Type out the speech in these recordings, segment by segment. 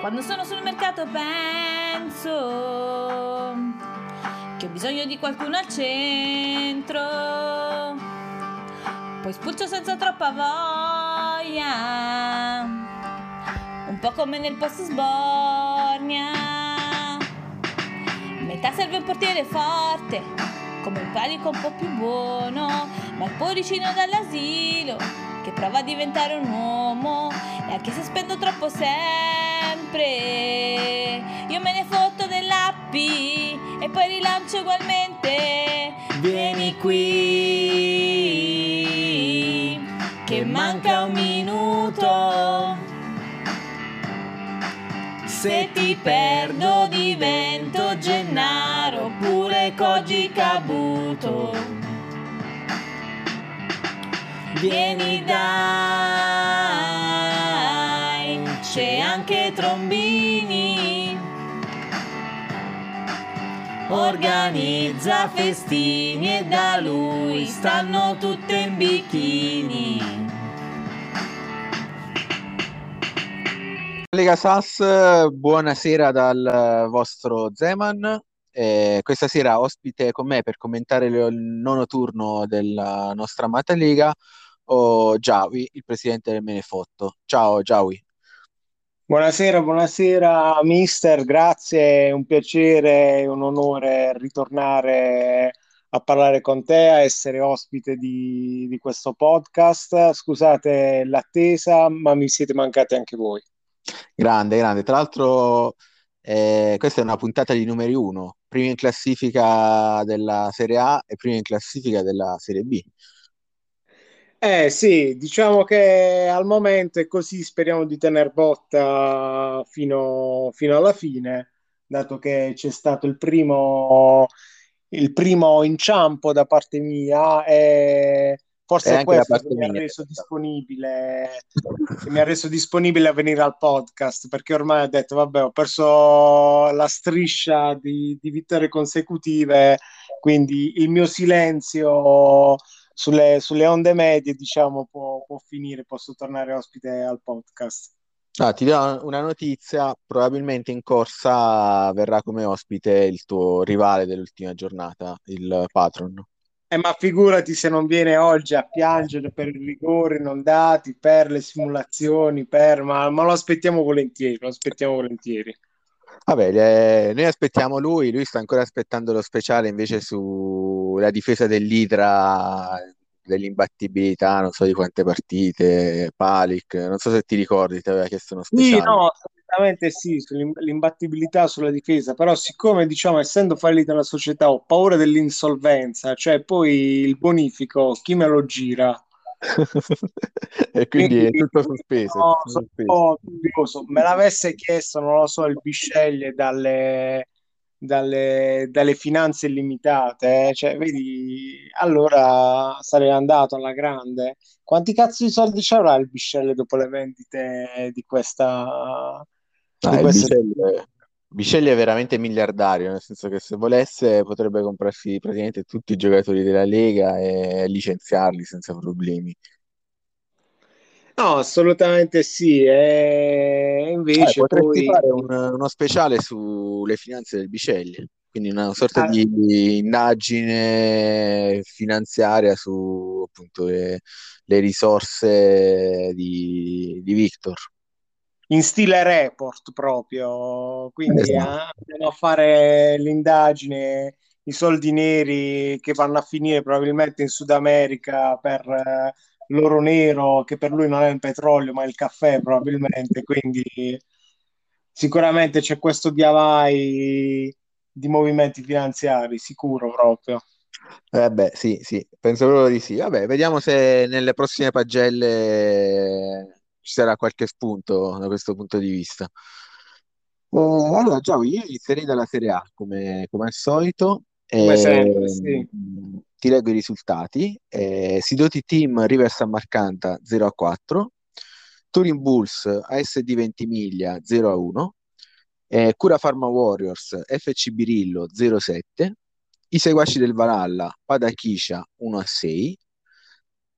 Quando sono sul mercato penso che ho bisogno di qualcuno al centro. Poi spulcio senza troppa voglia, un po' come nel post sbornia. Metà serve un portiere forte, come il panico un po' più buono, ma il poricino dall'asilo che prova a diventare un uomo e anche se spendo troppo sempre io me ne fotto dell'appi e poi rilancio ugualmente. Vieni qui che manca un minuto. Se ti perdo divento Gennaro oppure Koji Kabuto. Vieni dai, c'è anche Trombini. Organizza festini e da lui stanno tutte in bikini. Lega Sass, buonasera dal vostro Zeman. Eh, questa sera ospite con me per commentare il nono turno della nostra amata Lega o Giavi, il presidente del Menefotto. Ciao Giavi. Buonasera, buonasera mister, grazie, è un piacere, un onore ritornare a parlare con te, a essere ospite di, di questo podcast. Scusate l'attesa, ma mi siete mancati anche voi. Grande, grande. Tra l'altro, eh, questa è una puntata di numeri uno, prima in classifica della Serie A e prima in classifica della Serie B. Eh sì, diciamo che al momento è così, speriamo di tener botta fino, fino alla fine, dato che c'è stato il primo, il primo inciampo da parte mia e forse è questo che mi ha reso disponibile che mi ha reso disponibile a venire al podcast perché ormai ho detto vabbè ho perso la striscia di, di vittorie consecutive quindi il mio silenzio sulle, sulle onde medie, diciamo, può, può, finire, posso tornare ospite al podcast. Ah, ti do una notizia, probabilmente in corsa verrà come ospite il tuo rivale dell'ultima giornata, il Patron. Eh, ma figurati se non viene oggi a piangere per i rigori non dati, per le simulazioni, per... ma, ma lo aspettiamo volentieri, lo aspettiamo volentieri. Vabbè, le... noi aspettiamo lui, lui sta ancora aspettando lo speciale invece sulla difesa dell'Idra, dell'imbattibilità, non so di quante partite, Palic, non so se ti ricordi, ti aveva chiesto uno speciale. Sì, no, assolutamente sì, sull'imbattibilità, sulla difesa, però siccome diciamo essendo fallita la società ho paura dell'insolvenza, cioè poi il bonifico, chi me lo gira? e quindi è tutto sospeso. No, tutto sospeso. Me l'avesse chiesto, non lo so, il Bisceglie dalle, dalle, dalle finanze illimitate, eh? cioè, vedi, allora sarei andato alla grande. Quanti cazzo di soldi ci avrà il Bisceglie dopo le vendite di questa... Ah, di questa... Bisceglie, Bisceglie è veramente miliardario, nel senso che se volesse potrebbe comprarsi praticamente tutti i giocatori della Lega e licenziarli senza problemi. No, assolutamente sì. E invece eh, poi... fare un, uno speciale sulle finanze del Biceglie, quindi una sorta ah. di indagine finanziaria su appunto le, le risorse di, di Victor in stile report proprio, quindi esatto. eh, andiamo a fare l'indagine, i soldi neri che vanno a finire probabilmente in Sud America per eh, l'oro nero, che per lui non è il petrolio ma il caffè probabilmente, quindi sicuramente c'è questo diavai di movimenti finanziari, sicuro proprio. Eh beh, sì, sì, penso proprio di sì. Vabbè, vediamo se nelle prossime pagelle ci sarà qualche spunto da questo punto di vista. Eh, allora, Già, io inizierei dalla Serie A come, come al solito. Come eh, sempre, sì. Ti leggo i risultati. Eh, Sidoti Team River San Marcanta 0 a 4, Turin Bulls ASD Ventimiglia 0 a 1, eh, Cura Pharma Warriors FC Birillo 0 a 7, I Seguaci del Valhalla Padachiscia 1 a 6,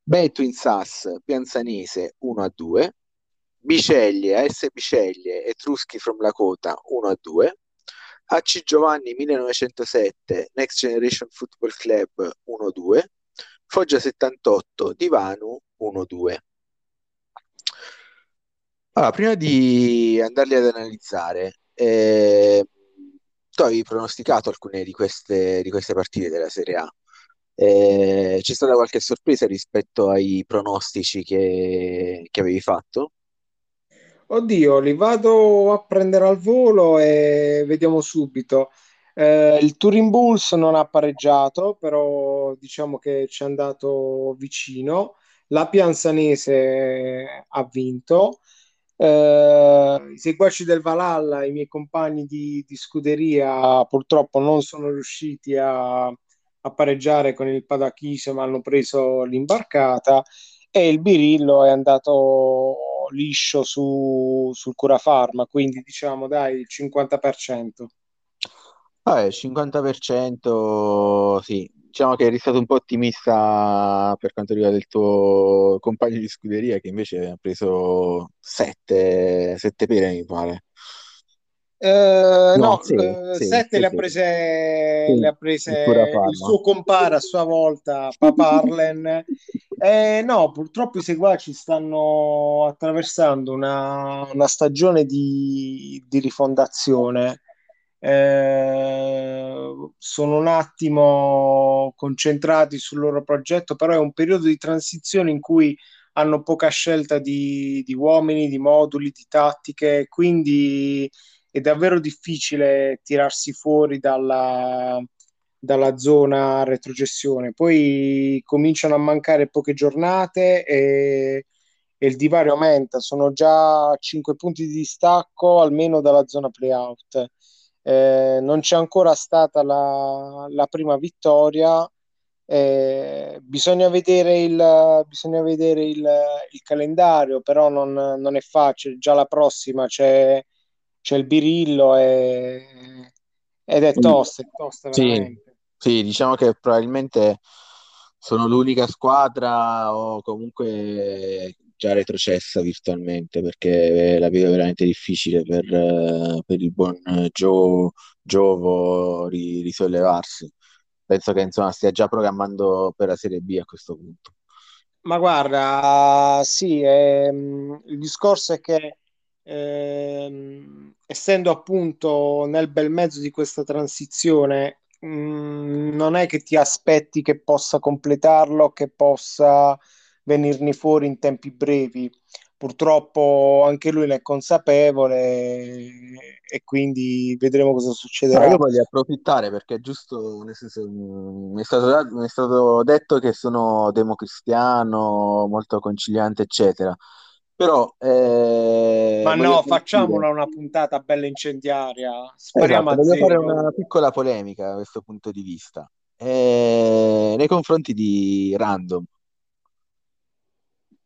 Beto in Sas Pianzanese 1 a 2, Biceglie, AS Biceglie, Etruschi from Lakota 1 a 2, AC Giovanni 1907, Next Generation Football Club 1 2, Foggia 78, Divanu 1 2. Allora, prima di andarli ad analizzare, eh, tu avevi pronosticato alcune di queste, di queste partite della Serie A. Eh, c'è stata qualche sorpresa rispetto ai pronostici che, che avevi fatto? Oddio, li vado a prendere al volo e vediamo subito. Eh, il Turin Bulls non ha pareggiato, però diciamo che ci è andato vicino. La Pianzanese ha vinto. Eh, I seguaci del Valhalla, i miei compagni di, di scuderia, purtroppo non sono riusciti a, a pareggiare con il Padachise, ma hanno preso l'imbarcata. E il Birillo è andato liscio su, sul Curafarma, quindi diciamo dai il 50%. Ah, il 50% sì, diciamo che eri stato un po' ottimista per quanto riguarda il tuo compagno di scuderia che invece ha preso 7, 7 pere, mi pare. Uh, no, no sì, uh, sì, sette sì, le ha prese, le ha prese il suo compare a sua volta, Paparlen. eh, no, purtroppo i seguaci stanno attraversando una, una stagione di, di rifondazione. Eh, sono un attimo concentrati sul loro progetto, però è un periodo di transizione in cui hanno poca scelta di, di uomini, di moduli, di tattiche, quindi è davvero difficile tirarsi fuori dalla, dalla zona retrocessione. Poi cominciano a mancare poche giornate e, e il divario aumenta. Sono già 5 punti di distacco almeno dalla zona playout. Eh, non c'è ancora stata la, la prima vittoria. Eh, bisogna vedere, il, bisogna vedere il, il calendario, però non, non, è facile. Già la prossima c'è c'è il birillo e... ed è tosta, è tosta sì, sì, diciamo che probabilmente sono l'unica squadra o comunque già retrocessa virtualmente perché la vedo veramente difficile per, per il buon Gio, Giovo ri, risollevarsi. Penso che insomma stia già programmando per la Serie B a questo punto. Ma guarda, sì, ehm, il discorso è che ehm, essendo appunto nel bel mezzo di questa transizione, mh, mm, non è che ti aspetti che possa completarlo, che possa venirne fuori in tempi brevi. Purtroppo anche lui ne è consapevole e quindi vedremo cosa succederà. No, io voglio approfittare perché giusto, senso, mm, mi è stato, mi è stato detto che sono democristiano, molto conciliante, eccetera. Però, eh, Ma no, facciamola una puntata bella incendiaria. Spariamo esatto, a voglio fare una piccola polemica da questo punto di vista. Eh, nei confronti di Random.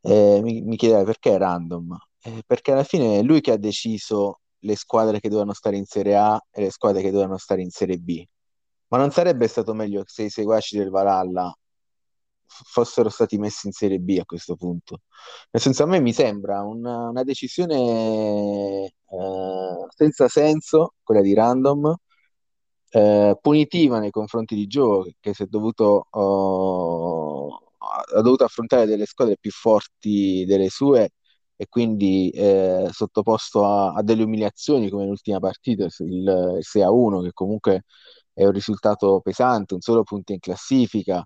Eh, mi, mi chiedeva perché Random? Eh, perché alla fine è lui che ha deciso le squadre che dovevano stare in Serie A e le squadre che dovevano stare in Serie B. Ma non sarebbe stato meglio se i seguaci del Valhalla fossero stati messi in Serie B a questo punto. Nel senso, a me mi sembra una, una decisione eh, senza senso, quella di Random, eh, punitiva nei confronti di Joe, che si è dovuto, oh, ha dovuto affrontare delle squadre più forti delle sue e quindi eh, sottoposto a, a, delle umiliazioni come l'ultima partita, il, il 6-1, che comunque è un risultato pesante, un solo punto in classifica,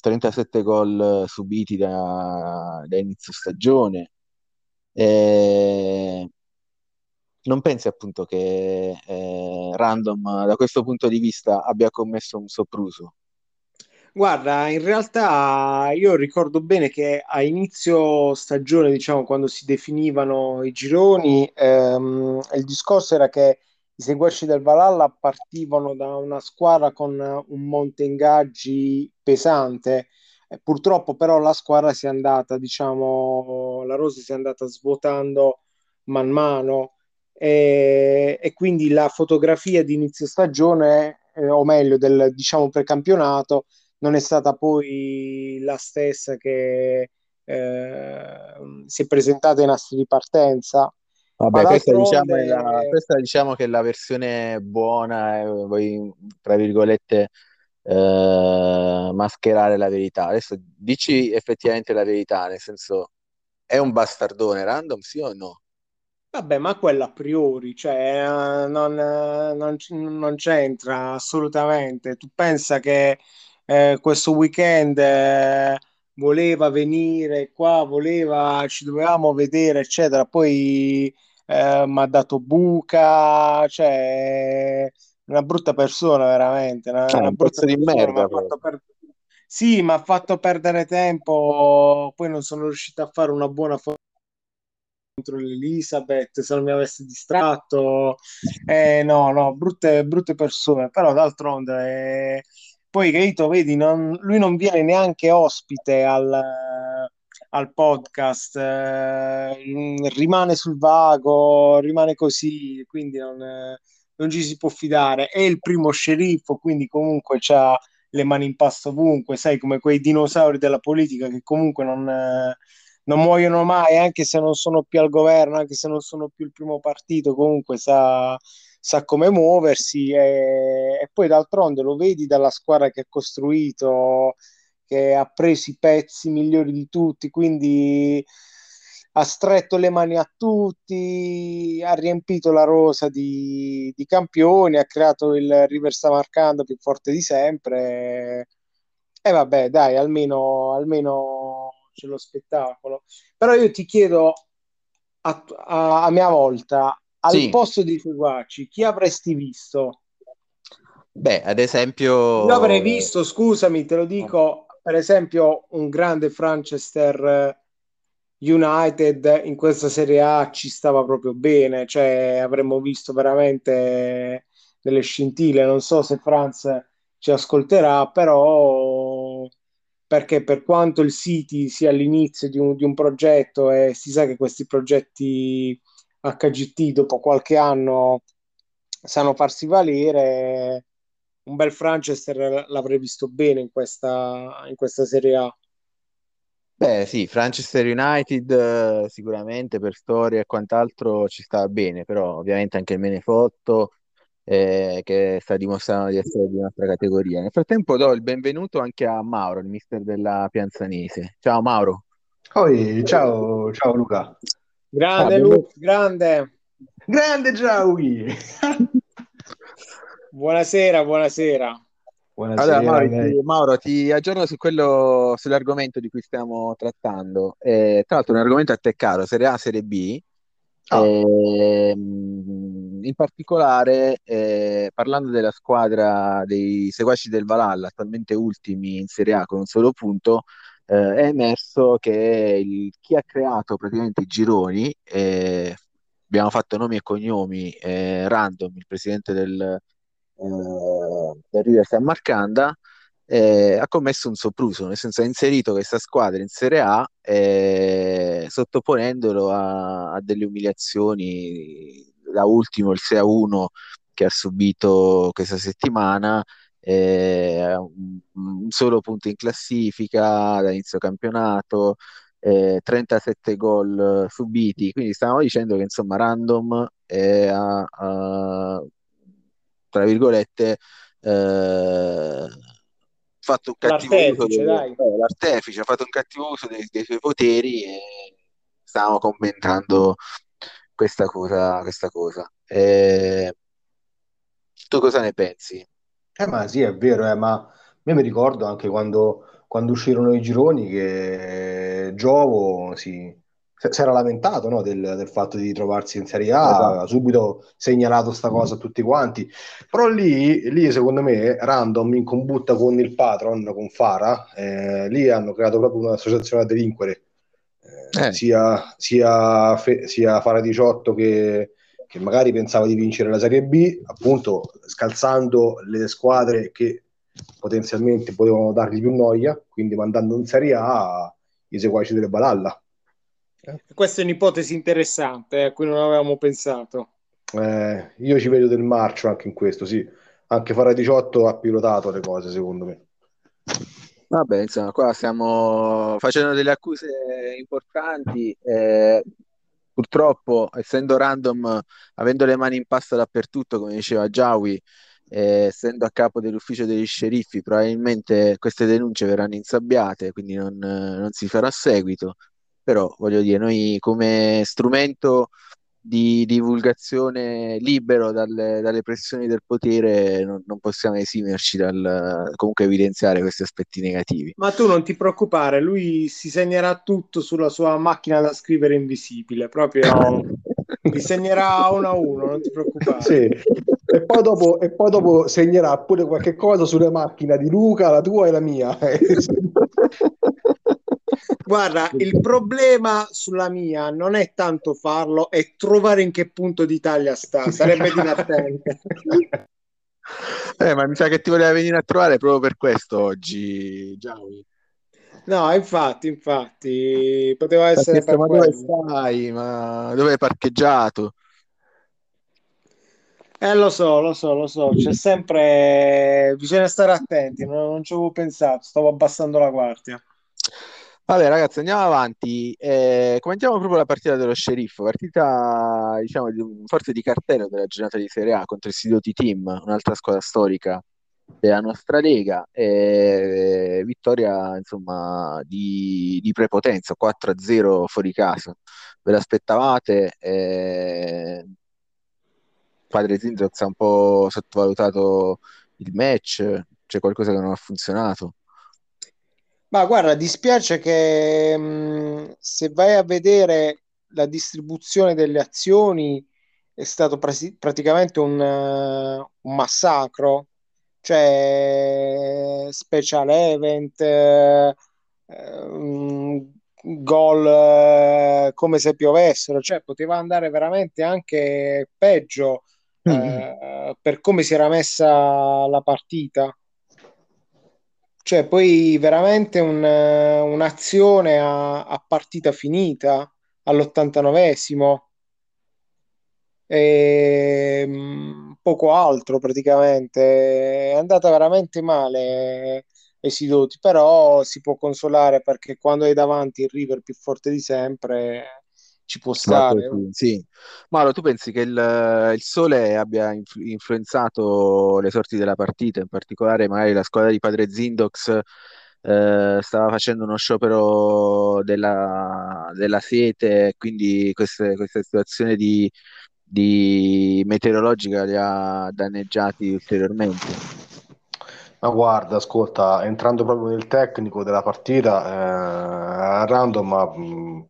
37 gol subiti da, da inizio stagione. E non pensi appunto che eh, Random da questo punto di vista abbia commesso un sopruso? Guarda, in realtà io ricordo bene che a inizio stagione, diciamo, quando si definivano i gironi, ehm, il discorso era che i seguaci del Valhalla partivano da una squadra con un monte ingaggi pesante. Eh, purtroppo però la squadra si è andata, diciamo, la rosa si è andata svuotando man mano e, e quindi la fotografia di inizio stagione, eh, o meglio del diciamo precampionato, non è stata poi la stessa che eh, si è presentata in asse di partenza. Vabbè, questa diciamo, è la, questa diciamo che è la versione buona, eh, voi, tra virgolette, eh, mascherare la verità. Adesso dici effettivamente la verità, nel senso, è un bastardone random, sì o no? Vabbè, ma quello a priori, cioè, eh, non, eh, non, non c'entra assolutamente. Tu pensa che eh, questo weekend eh, voleva venire qua, voleva, ci dovevamo vedere, eccetera, poi eh, mi ha dato buca, cioè, una brutta persona veramente, una, una brutta di merda. Per... Sì, mi ha fatto perdere tempo, poi non sono riuscito a fare una buona foto contro l'Elizabeth se non mi avesse distratto eh, no no brutte, brutte persone però d'altronde eh, poi Gaito vedi non, lui non viene neanche ospite al, al podcast eh, rimane sul vago rimane così quindi non, non ci si può fidare. È il primo sceriffo quindi comunque c'ha le mani in pasto ovunque sai come quei dinosauri della politica che comunque non non muoiono mai, anche se non sono più al governo, anche se non sono più il primo partito, comunque sa, sa come muoversi e, e, poi d'altronde lo vedi dalla squadra che ha costruito, che ha preso i pezzi migliori di tutti, quindi ha stretto le mani a tutti, ha riempito la rosa di, di campioni, ha creato il River Samarcanda più forte di sempre. E vabbè, dai, almeno, almeno c'è lo spettacolo. Però io ti chiedo a, a, a mia volta, al sì. posto di Fugaci, chi avresti visto? Beh, ad esempio... Io avrei visto, scusami, te lo dico, per esempio un grande Manchester United in questa Serie A ci stava proprio bene, cioè avremmo visto veramente delle scintille, non so se Franz ci ascolterà, però perché per quanto il City sia all'inizio di un, di un progetto e si sa che questi progetti HGT dopo qualche anno sanno farsi valere, un bel Franchester l'avrei visto bene in questa, in questa Serie A. Beh, sì, Manchester United sicuramente per storia e quant'altro ci sta bene, però ovviamente anche il Menefotto eh, che sta dimostrando di essere di un'altra categoria. Nel frattempo do il benvenuto anche a Mauro, il mister della Pianzanese. Ciao Mauro. Oi, ciao, ciao Luca. Grande ah, Luca, grande. Grande Giaui. Buonasera, buonasera. Buonasera, allora, Mauro, ti, Mauro, ti aggiorno su quello, sull'argomento di cui stiamo trattando. Eh, tra l'altro, un argomento a te caro, Serie A, Serie B. Oh. Eh, in particolare, eh, parlando della squadra dei seguaci del Valhalla, attualmente ultimi in Serie A con un solo punto, eh, è emerso che il, chi ha creato praticamente i gironi, eh, abbiamo fatto nomi e cognomi, eh, random, il presidente del, eh, del River San Marcanda, eh, ha commesso un sopruso, nel senso ha inserito questa squadra in Serie A eh, sottoponendolo a, a, delle umiliazioni, da ultimo il 6-1 che ha subito questa settimana, eh, un, solo punto in classifica da inizio campionato, 37 gol subiti, quindi stavamo dicendo che insomma Random ha, tra virgolette eh, fatto un cattivo uso dei, eh, l'artefice ha fatto un cattivo uso dei, dei, suoi poteri e stavamo commentando questa cosa, questa cosa. E... tu cosa ne pensi? Eh, ma sì, è vero, eh, ma io mi ricordo anche quando, quando uscirono i gironi che Giovo si, si era lamentato no, del, del, fatto di trovarsi in Serie A, esatto. subito segnalato sta cosa a tutti quanti. Però lì, lì secondo me, random in combutta con il patron, con Fara, eh, lì hanno creato proprio un'associazione a delinquere. Eh, eh. Sia, sia, fe, sia, Fara 18 che, che magari pensava di vincere la Serie B, appunto scalzando le squadre che potenzialmente potevano dargli più noia, quindi mandando in Serie A i seguaci delle Balalla questa è un'ipotesi interessante eh, a cui non avevamo pensato. Eh, io ci vedo del marcio anche in questo, sì. Anche Fara 18 ha pilotato le cose, secondo me. Vabbè, insomma, qua stiamo facendo delle accuse importanti. eh, purtroppo, essendo random, avendo le mani in pasta dappertutto, come diceva Giawi, eh, essendo a capo dell'ufficio degli sceriffi, probabilmente queste denunce verranno insabbiate, quindi non, non si farà seguito. Però, voglio dire, noi come strumento di divulgazione libero dalle, dalle pressioni del potere non, non possiamo esimerci dal comunque evidenziare questi aspetti negativi. Ma tu non ti preoccupare, lui si segnerà tutto sulla sua macchina da scrivere invisibile, proprio disegnerà uno a uno, non ti preoccupare. Sì. E poi, dopo, e poi dopo segnerà pure qualche cosa sulle macchine di Luca, la tua e la mia. Guarda, il problema sulla mia non è tanto farlo, è trovare in che punto d'Italia sta. Sarebbe divertente. Eh, ma mi sa che ti voleva venire a trovare proprio per questo oggi, Giaui. No, infatti, infatti, poteva essere Perché, per ma dove stai? Ma dove hai parcheggiato? Eh, lo so, lo so, lo so, c'è sempre... Bisogna stare attenti, non, non ci avevo pensato, stavo abbassando la guardia. Vabbè, ragazzi, andiamo avanti. Eh, commentiamo proprio la partita dello Sceriffo, partita, diciamo, di, forse di cartello della giornata di Serie A contro il Sidoti Team, un'altra squadra storica della nostra lega. Eh, vittoria, insomma, di, di prepotenza, 4-0 fuori casa. Ve l'aspettavate? Eh, Padre Zinzox ha un po' sottovalutato il match, c'è qualcosa che non ha funzionato. Ma guarda, dispiace che mh, se vai a vedere la distribuzione delle azioni è stato prasi- praticamente un, eh, un massacro, cioè special event, eh, um, gol eh, come se piovessero, cioè poteva andare veramente anche peggio eh, per come si era messa la partita. Cioè, poi veramente un, eh, un'azione a, a partita finita all'89esimo e mm, poco altro praticamente. È andata veramente male ai Sidoti, però si può consolare perché quando hai davanti il River più forte di sempre ci può stare. così, sì. Mauro, tu pensi che il, il sole abbia influ- influenzato le sorti della partita, in particolare magari la squadra di Padre Zindox eh, stava facendo uno sciopero della, della sete, quindi queste- questa situazione di, di meteorologica li ha danneggiati ulteriormente. Ma guarda, ascolta, entrando proprio nel tecnico della partita, eh, Random ha, mh,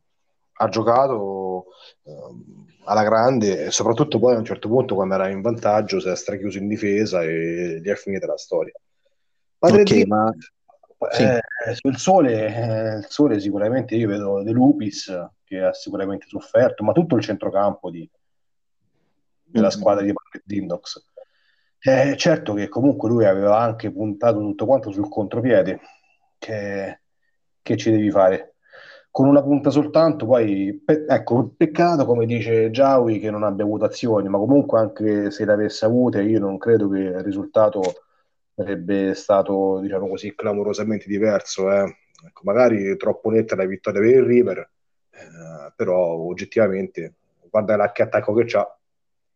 ha giocato ehm, alla grande e soprattutto poi a un certo punto quando era in vantaggio si è strachiuso in difesa e gli è finita la storia. Padre Ok, Zio, ma sì. eh, sul sole, eh, il sole sicuramente io vedo De Lupis che ha sicuramente sofferto, ma tutto il centrocampo di- della Mm. squadra di Dindox. Eh, certo che comunque lui aveva anche puntato tutto quanto sul contropiede, che, che ci devi fare? Con una punta soltanto, poi pe- ecco, peccato come dice Giawi che non abbia avuto azioni, ma comunque anche se le avesse avute, io non credo che il risultato sarebbe stato, diciamo così, clamorosamente diverso. eh. Ecco, magari troppo netta la vittoria per il River, eh, però oggettivamente, guarda che attacco che c'ha.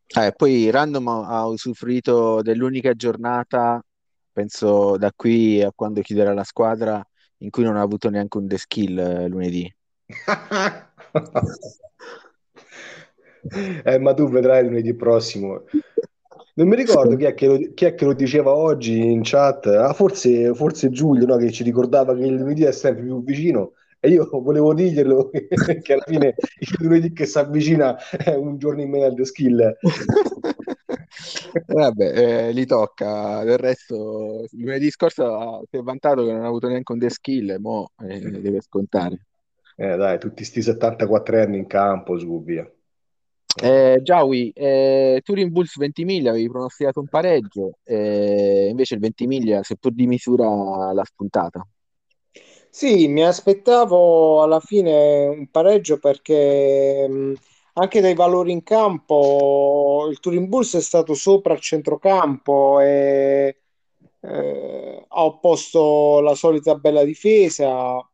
Eh, poi Random ha usufruito dell'unica giornata, penso da qui a quando chiuderà la squadra, in cui non ha avuto neanche un deskill eh, lunedì. Eh, ma tu vedrai lunedì prossimo. Non mi ricordo chi è che lo, chi è che lo diceva oggi in chat. Ah, forse, forse Giulio, no, che ci ricordava che il lunedì è sempre più vicino. E io volevo dirglielo che alla fine il lunedì che si avvicina è un giorno in meno al skill. Vabbè, eh, gli tocca. Del resto, lunedì scorso si è vantato che non ha avuto neanche un deskill, e mo eh, deve scontare. Eh, dai, tutti sti 74 anni in campo, su, via. Eh, Giawi, eh, Turin Bulls Ventimiglia avevi pronosticato un pareggio, eh, invece il Ventimiglia, seppur di misura, l'ha spuntata. Sì, mi aspettavo alla fine un pareggio perché mh, anche dai valori in campo il Turin Bulls è stato sopra il centrocampo e eh, ha opposto la solita bella difesa.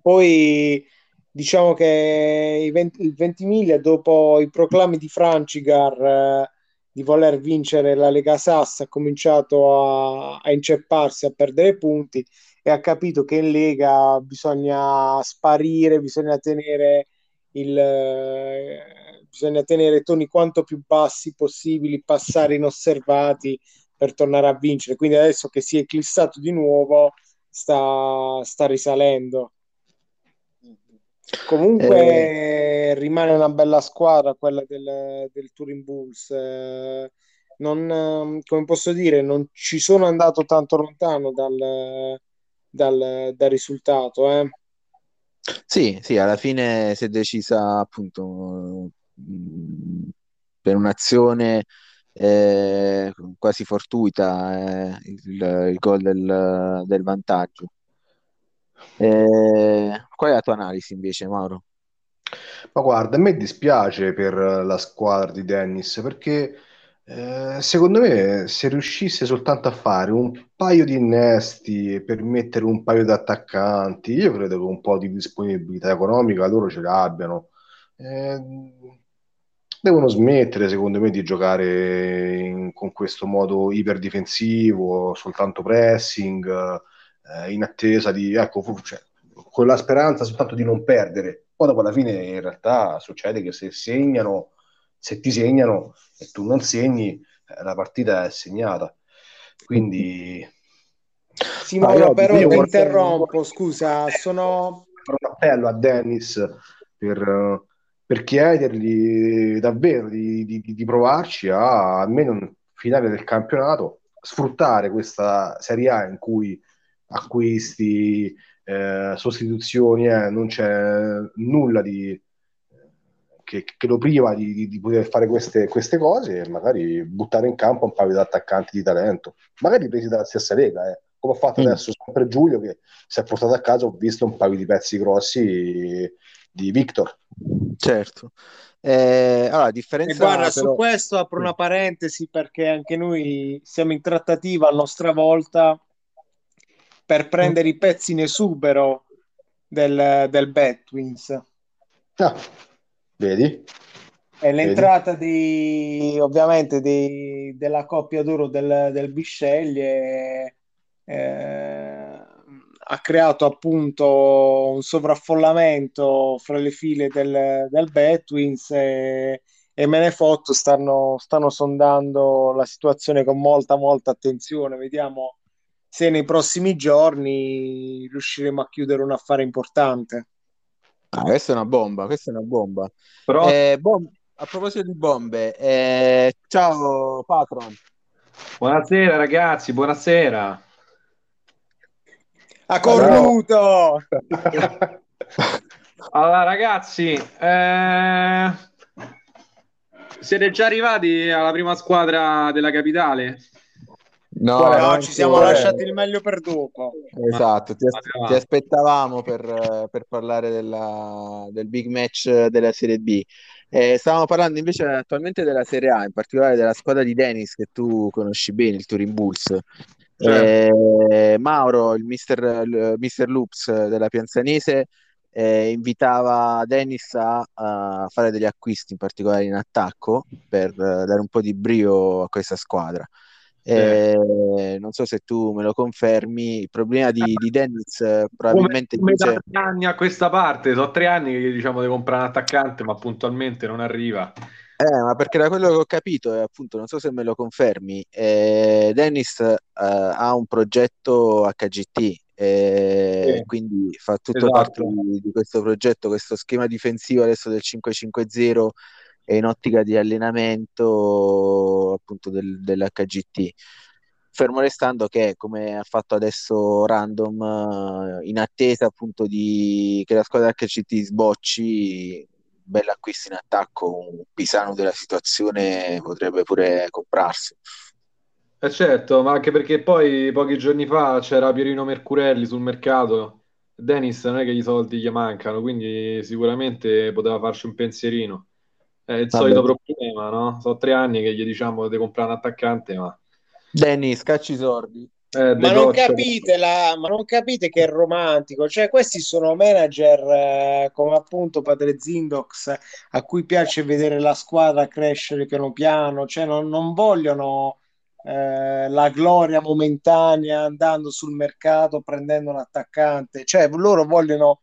Poi diciamo che i 20, il Ventimiglia, dopo i proclami di Francigar eh, di voler vincere la Lega Sass, ha cominciato a, a incepparsi, a perdere punti e ha capito che in Lega bisogna sparire, bisogna tenere il, eh, bisogna tenere toni quanto più bassi possibili, passare inosservati per tornare a vincere. Quindi adesso che si è eclissato di nuovo, sta, sta risalendo. Comunque eh... rimane una bella squadra quella del, del Turing Bulls. Eh, non, come posso dire, non ci sono andato tanto lontano dal, dal, dal risultato. Eh. Sì, sì, alla fine si è decisa appunto mm, per un'azione eh, quasi fortuita eh, il, il gol del, del vantaggio. Eh, qual è la tua analisi invece, Mauro? Ma guarda, a me dispiace per la squadra di Dennis perché eh, secondo me se riuscisse soltanto a fare un paio di innesti per mettere un paio di attaccanti, io credo che un po' di disponibilità economica loro ce l'abbiano. Eh, devono smettere, secondo me, di giocare in, con questo modo iperdifensivo, soltanto pressing, eh, in attesa di, ecco, cioè, con la speranza soltanto di non perdere. Poi dopo alla fine in realtà succede che se segnano, se ti segnano e tu non segni, eh, la partita è segnata. Quindi... Simone, però ti interrompo, scusa, sono... Un appello a Dennis per per chiedergli davvero di, di, di provarci a almeno un finale del campionato, sfruttare questa Serie A in cui acquisti, eh, sostituzioni, eh, non c'è nulla di, che, che, lo priva di, di poter fare queste, queste, cose e magari buttare in campo un paio di attaccanti di talento, magari presi dalla stessa Lega, eh. come ha fatto mm. adesso sempre Giulio che si è portato a casa, ho visto un paio di pezzi grossi di Victor. Certo. Eh, allora, differenza, e guarda, però... su questo apro una parentesi perché anche noi siamo in trattativa a nostra volta per prendere i pezzi in esubero del, del Batwins. Ah, vedi? E l'entrata di, ovviamente di, della coppia d'oro del, del Bisceglie eh, ha creato appunto un sovraffollamento fra le file del, del Batwins e, e Menefotto stanno, stanno sondando la situazione con molta molta attenzione. Vediamo se nei prossimi giorni riusciremo a chiudere un affare importante ah, questa è una bomba questa è una bomba Però... eh, bom- a proposito di bombe eh, ciao patron buonasera ragazzi buonasera ha cornuto! allora, ragazzi, eh... siete già arrivati alla prima squadra della capitale? No, no ci siamo lasciati il meglio per dopo. Esatto, ti, as- ti aspettavamo per, per parlare della, del big match della Serie B. Eh, stavamo parlando invece attualmente della Serie A, in particolare della squadra di Dennis che tu conosci bene, il Turin Bulls. Certo. Eh, Mauro, il mister, il mister Loops della Pianzanese, eh, invitava Dennis a, a, fare degli acquisti, in particolare in attacco, per uh, dare un po' di brio a questa squadra. Eh, non so se tu me lo confermi. Il problema di, di Dennis eh, probabilmente come, come da anni a questa parte, sono tre anni che diciamo di comprare un attaccante, ma puntualmente non arriva. Eh, ma perché da quello che ho capito, e appunto non so se me lo confermi, eh, Dennis eh, ha un progetto HGT, eh, sì. quindi fa tutto esatto. parte di, di, questo progetto, questo schema difensivo adesso del 5-5-0 e in ottica di allenamento appunto del, dell'HGT. Fermo restando che, come ha fatto adesso Random, eh, in attesa appunto di che la squadra HGT sbocci, bello acquisto in attacco, un Pisano della situazione potrebbe pure comprarsi. Eh certo, ma anche perché poi pochi giorni fa c'era Pierino Mercurelli sul mercato, Dennis non è che i soldi gli mancano, quindi sicuramente poteva farci un pensierino. È il Vabbè. solito problema, no? Sono tre anni che gli diciamo di comprare un attaccante, ma Dennis, cacci i sordi. Eh, Ma non, capite la, ma non capite che è romantico, cioè questi sono manager eh, come appunto Padre Zindox a cui piace vedere la squadra crescere piano piano, cioè non, non vogliono eh, la gloria momentanea andando sul mercato prendendo un attaccante, cioè loro vogliono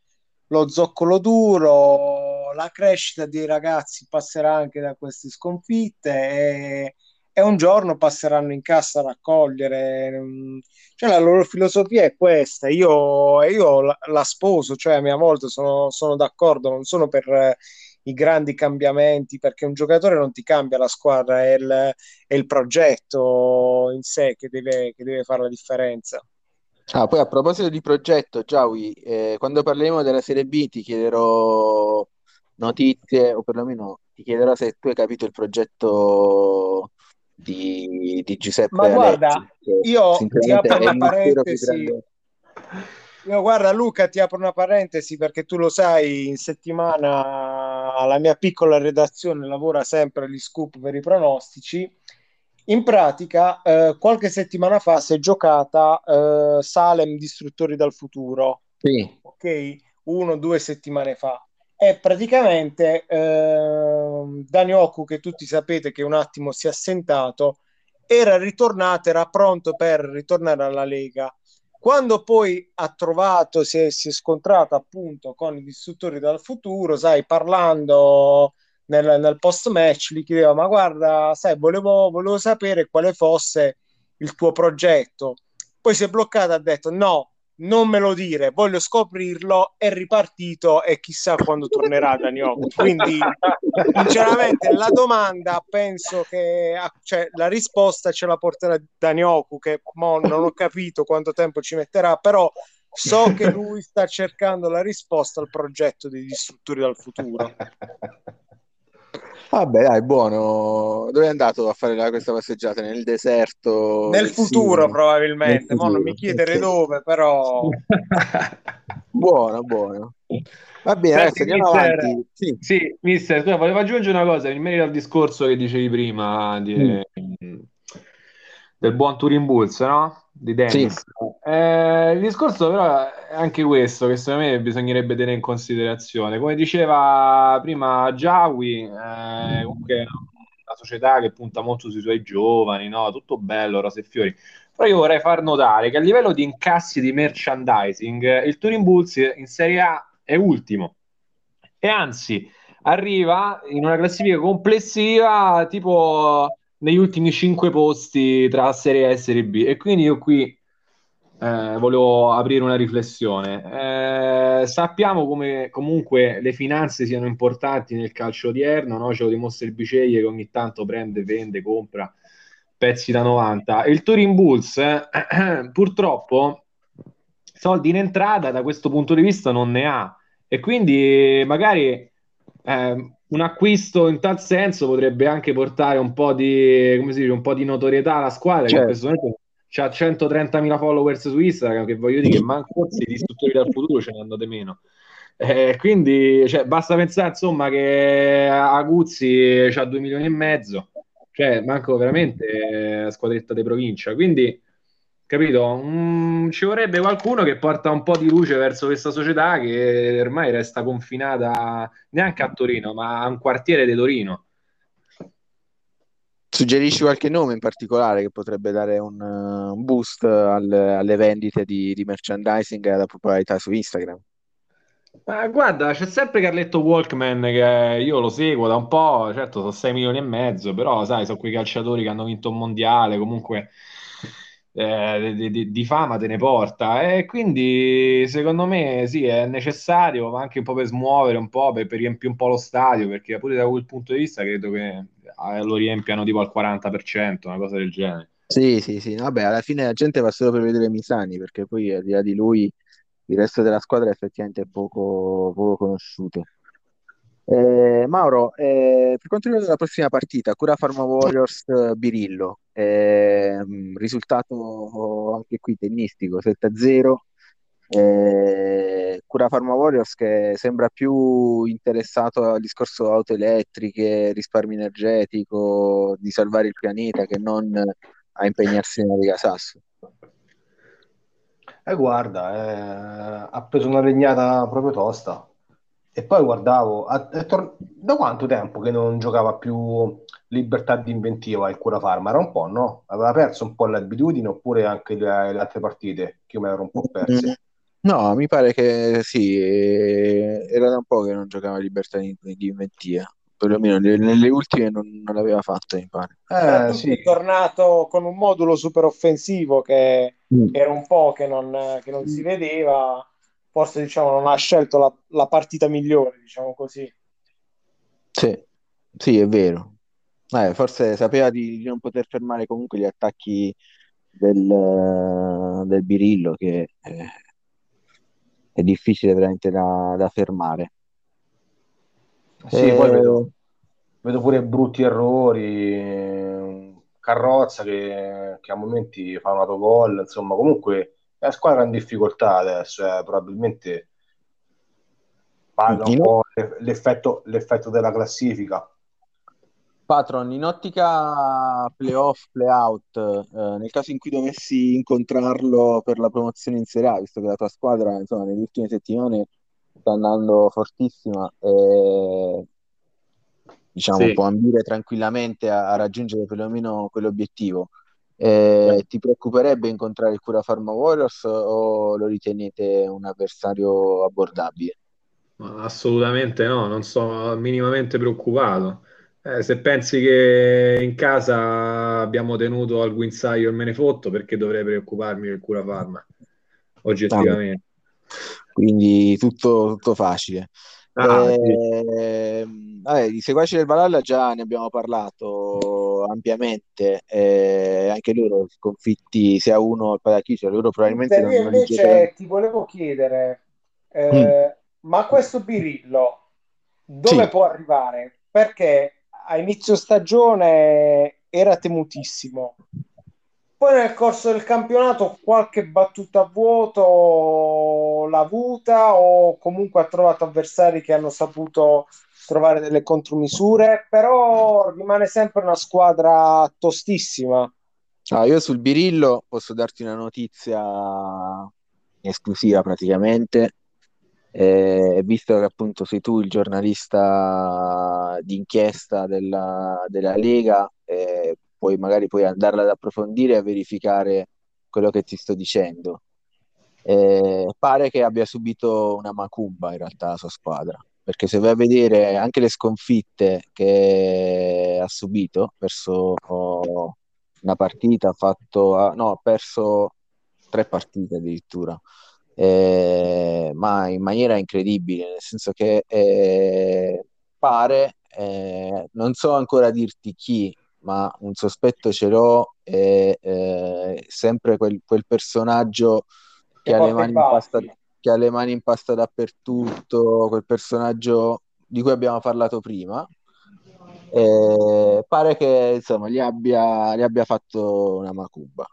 lo zoccolo duro, la crescita dei ragazzi passerà anche da queste sconfitte e e un giorno passeranno in cassa a raccogliere. Mm, cioè, la loro filosofia è questa. Io, io la, la, sposo, cioè a mia volta sono, sono d'accordo, non sono per eh, i grandi cambiamenti, perché un giocatore non ti cambia la squadra, è il, è il progetto in sé che deve, che deve fare la differenza. Ah, poi a proposito di progetto, Giaui, eh, quando parleremo della Serie B ti chiederò notizie, o perlomeno ti chiederò se tu hai capito il progetto di, di Giuseppe Ma guarda, io ti apro una parentesi. Io guarda Luca, ti apro una parentesi perché tu lo sai, in settimana la mia piccola redazione lavora sempre agli scoop per i pronostici. In pratica, eh, qualche settimana fa si è giocata eh, Salem Distruttori dal futuro. Sì. Ok, uno o due settimane fa è praticamente eh, Danioku, che tutti sapete che un attimo si è assentato, era ritornato, era pronto per ritornare alla Lega. Quando poi ha trovato, si è, si è scontrato appunto con i distruttori dal futuro, sai, parlando nel, nel post-match, gli chiedeva, ma guarda, sai, volevo, volevo sapere quale fosse il tuo progetto. Poi si è bloccato ha detto, no, non me lo dire, voglio scoprirlo, è ripartito e chissà quando tornerà Daniel. Quindi, sinceramente, la domanda penso che cioè, la risposta ce la porterà Danioku, che mo non ho capito quanto tempo ci metterà, però so che lui sta cercando la risposta al progetto dei distruttori dal futuro. Vabbè, dai, buono. Dove è andato a fare la, questa passeggiata? Nel deserto? Nel futuro, sì. probabilmente. Nel futuro. non mi chiedere dove, però. buono, buono. Va bene, adesso andiamo mister, avanti. Sì. sì, mister, tu volevo aggiungere una cosa in merito al discorso che dicevi prima di, mm. del buon Turin Bulls, no? Di Dennis. Sì. Eh, il discorso però è anche questo che secondo me bisognerebbe tenere in considerazione. Come diceva prima Jawi, eh, comunque è una società che punta molto sui suoi giovani, no? tutto bello, rose e fiori. Però io vorrei far notare che a livello di incassi di merchandising il Turin Bulls in Serie A è ultimo e anzi arriva in una classifica complessiva tipo negli ultimi cinque posti tra Serie A e Serie B. E quindi io qui eh, volevo aprire una riflessione. Eh, sappiamo come comunque le finanze siano importanti nel calcio odierno, no? ce lo dimostra il Biceglie che ogni tanto prende, vende, compra pezzi da 90. E il Turin Bulls eh, purtroppo soldi in entrata da questo punto di vista non ne ha e quindi magari eh, un acquisto in tal senso potrebbe anche portare un po' di, come si dice, un po' di notorietà alla squadra certo. che in questo momento ha 130.000 followers su Instagram che voglio dire che manco i distruttori del futuro ce ne hanno di meno. Eh, quindi cioè, basta pensare insomma che Aguzzi ha 2 milioni e mezzo cioè manco veramente la squadretta di provincia. Quindi capito? Mm, ci vorrebbe qualcuno che porta un po' di luce verso questa società che ormai resta confinata neanche a Torino, ma a un quartiere di Torino. Suggerisci qualche nome in particolare che potrebbe dare un, un boost al, alle vendite di, di merchandising e alla popolarità su Instagram? Ma guarda, c'è sempre Carletto Walkman che io lo seguo da un po', certo sono 6 milioni e mezzo, però sai, sono quei calciatori che hanno vinto un mondiale, comunque eh, di, di, di, fama te ne porta. E quindi secondo me sì è necessario ma anche un po' per smuovere un po' per, per riempire un po' lo stadio perché pure da quel punto di vista credo che eh, lo riempiano tipo al 40% una cosa del genere. Sì sì sì. Vabbè alla fine la gente va solo per vedere Misani perché poi al di là di lui il resto della squadra effettivamente è poco, poco conosciuto eh, Mauro, eh, per quanto riguarda la prossima partita, Cura Pharma Warriors eh, Birillo, eh, risultato anche qui tennistico 7-0. Eh, Cura Pharma Warriors che sembra più interessato al discorso auto elettriche, risparmio energetico, di salvare il pianeta che non a impegnarsi nella Liga Sasso. Eh, guarda, ha preso una legnata proprio tosta. E poi guardavo, a- è tor- da quanto tempo che non giocava più libertà di inventiva il Cura Farma? Era un po', no? Aveva perso un po' l'abitudine oppure anche le, le altre partite che io me le ero un po' perse. Mm, No, mi pare che sì, eh, era da un po' che non giocava libertà di, di inventiva, perlomeno nelle, nelle ultime non, non l'aveva fatto, mi pare. Eh, Soprattutto sì. è tornato con un modulo super offensivo che Mm. era un po' che non, che non si vedeva. Forse diciamo non ha scelto la, la partita migliore, diciamo così. Sì, sì, è vero. Eh, forse sapeva di, di non poter fermare comunque gli attacchi del, del Birillo, che eh, è difficile veramente da, da fermare. Sì, poi Eh, vedo, vedo pure brutti errori, eh, Carrozza che, che a momenti fa un autogol, insomma, comunque la squadra è in difficoltà adesso, eh, probabilmente paga un po' l'effetto, l'effetto della classifica. Patron, in ottica playoff, playout, eh, nel caso in cui dovessi incontrarlo per la promozione in Serie A, visto che la tua squadra, insomma, nelle ultime settimane sta andando fortissima e diciamo Sì. può ambire tranquillamente a, a raggiungere perlomeno quell'obiettivo. Eh, ti preoccuperebbe incontrare il Cura Pharma Warriors o lo ritenete un avversario abbordabile? Assolutamente no, non sono minimamente preoccupato. Eh, se pensi che in casa abbiamo tenuto al guinzaglio e me ne fotto, perché dovrei preoccuparmi del cura farma? Oggettivamente. Quindi tutto, tutto facile. Ah, sì. Ehm, vabbè, di Seguaci del Valhalla già ne abbiamo parlato ampiamente, eh, anche loro sconfitti 6-1 al Padachice, loro probabilmente non, non invece ti volevo chiedere, eh, ma questo Birillo dove Sì. può arrivare? Perché a inizio stagione era temutissimo. Poi nel corso del campionato qualche battuta a vuoto l'ha avuta o comunque ha trovato avversari che hanno saputo trovare delle contromisure, però rimane sempre una squadra tostissima. Ah, io sul Birillo posso darti una notizia esclusiva praticamente, eh, visto che appunto sei tu il giornalista d'inchiesta della, della Lega, eh, poi magari puoi andarla ad approfondire e a verificare quello che ti sto dicendo. Eh, pare che abbia subito una macumba in realtà la sua squadra, perché se vai a vedere anche le sconfitte che ha subito, ha perso oh, una partita, ha fatto, ah, no, ha perso tre partite addirittura, eh, ma in maniera incredibile, nel senso che eh, pare, eh, non so ancora dirti chi, ma un sospetto ce l'ho, è eh, sempre quel, quel personaggio che Che ha le porta i mani in pasta, baffi. che ha le mani in pasta dappertutto, quel personaggio di cui abbiamo parlato prima. Eh, pare che insomma gli abbia, gli abbia fatto una macumba.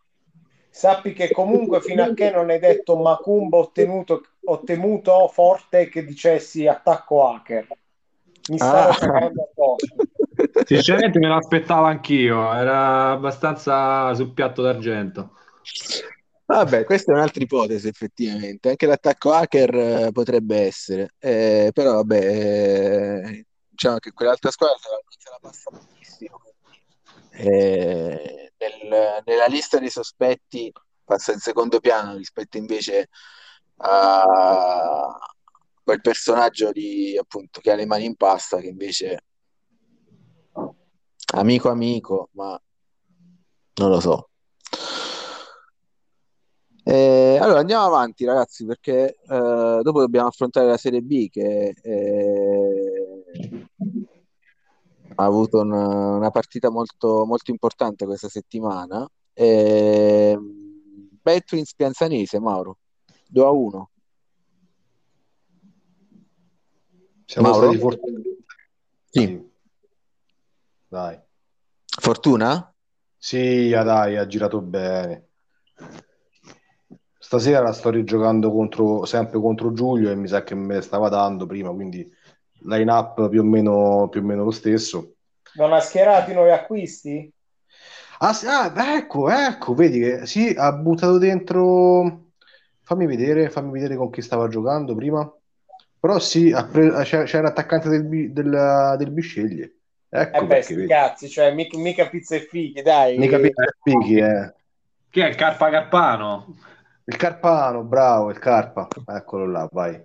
Sappi che comunque fino a che non hai detto Macumba ho, tenuto, ho temuto forte che dicessi attacco hacker. Mi Ah. cagando addosso. Sinceramente me l'aspettavo anch'io, era abbastanza sul piatto d'argento. Vabbè, questa è un'altra ipotesi effettivamente, anche l'attacco hacker eh, potrebbe essere, Eh, però vabbè, eh, diciamo che quell'altra squadra se la, non se la passa benissimo, Eh, nel- nella lista dei sospetti passa in secondo piano rispetto invece a quel personaggio di, appunto, che ha le mani in pasta, che invece amico amico, ma non lo so. Eh, allora andiamo avanti, ragazzi, perché eh, dopo dobbiamo affrontare la Serie B che eh, ha avuto un- una partita molto, molto importante questa settimana. Eh, Bad Twins Pianzanese, Mauro, 2 a 1. Siamo Mauro? stati fortunati. Sì. Dai. Fortuna? Sì, ah, dai, ha girato bene. Stasera sto rigiocando contro, sempre contro Giulio e mi sa che me ne stava dando prima, quindi line up più o meno, più o meno lo stesso. Non ha schierato i nuovi acquisti? Ah, ah, ecco, ecco, vedi che sì, ha buttato dentro. Fammi vedere, fammi vedere con chi stava giocando prima. Però sì, pre- c'era, c'era l'attaccante del, Bi- del, del Bisceglie. Ecco Eh beh, sti cazzi, cioè mica, mica pizza e fighi, dai. Mica pizza e fighi, eh. Che è il Carpa Carpano? Il Carpano, bravo, il Carpa. Eccolo là, vai.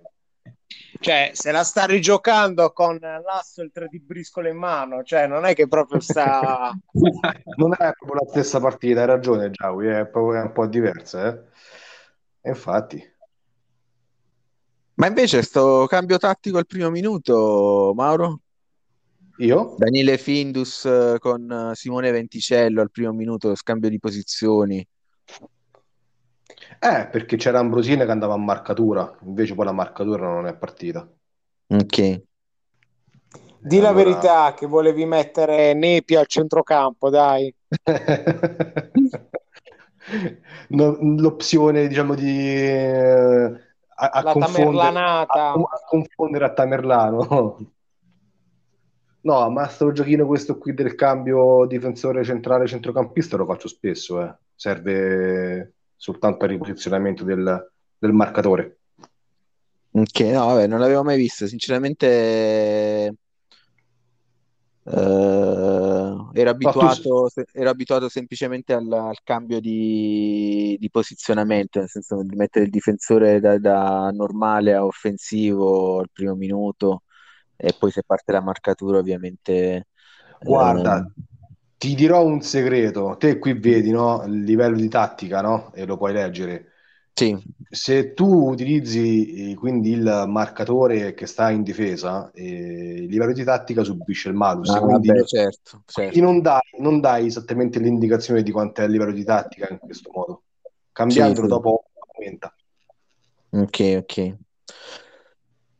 Cioè, se la sta rigiocando con l'asso e il 3 di briscola in mano, cioè non è che proprio sta... Non è proprio la stessa partita, hai ragione, Giaui, è, proprio- è un po' diversa, eh. Infatti. Ma invece sto cambio tattico al primo minuto, Mauro? Io? Daniele Findus eh, con eh, Simone Venticello al primo minuto, scambio di posizioni. Eh, perché c'era Ambrosini che andava a marcatura, invece poi la marcatura non è partita. Ok. Di la Allora- verità che volevi mettere Nepi al centrocampo, dai. No- l'opzione, diciamo, di eh, a, a La confondere, tamerlanata. a, a confondere a Tamerlano. No, ma sto giochino questo qui del cambio difensore centrale centrocampista lo faccio spesso, eh. Serve soltanto al riposizionamento del, del marcatore. Ok, no, vabbè, non l'avevo mai visto, sinceramente eh, ero abituato, se- ero abituato semplicemente al, al cambio di, di posizionamento, nel senso di mettere il difensore da, da normale a offensivo al primo minuto e poi se parte la marcatura ovviamente Guarda, eh, ti dirò un segreto. Te qui vedi, no, il livello di tattica, no? E lo puoi leggere. Sì, Se tu utilizzi eh, quindi il marcatore che sta in difesa, eh, il livello di tattica subisce il malus. ah, quindi, vabbè, certo, certo. non dai, non dai esattamente l'indicazione di quanto è il livello di tattica in questo modo. Cambiandolo Sì, sì. dopo aumenta. Ok, ok.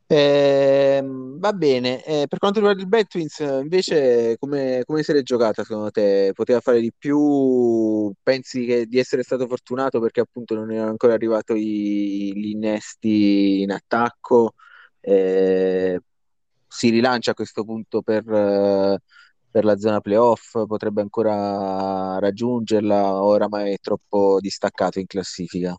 Ehm, va bene, Eh, per quanto riguarda il Betwins, eh, invece, come, come se l'è giocata secondo te? Poteva fare di più? Pensi che, di essere stato fortunato perché appunto non erano ancora arrivati gli innesti in attacco? Eh, si rilancia a questo punto per, eh, per la zona playoff? Potrebbe ancora raggiungerla oramai è troppo distaccato in classifica?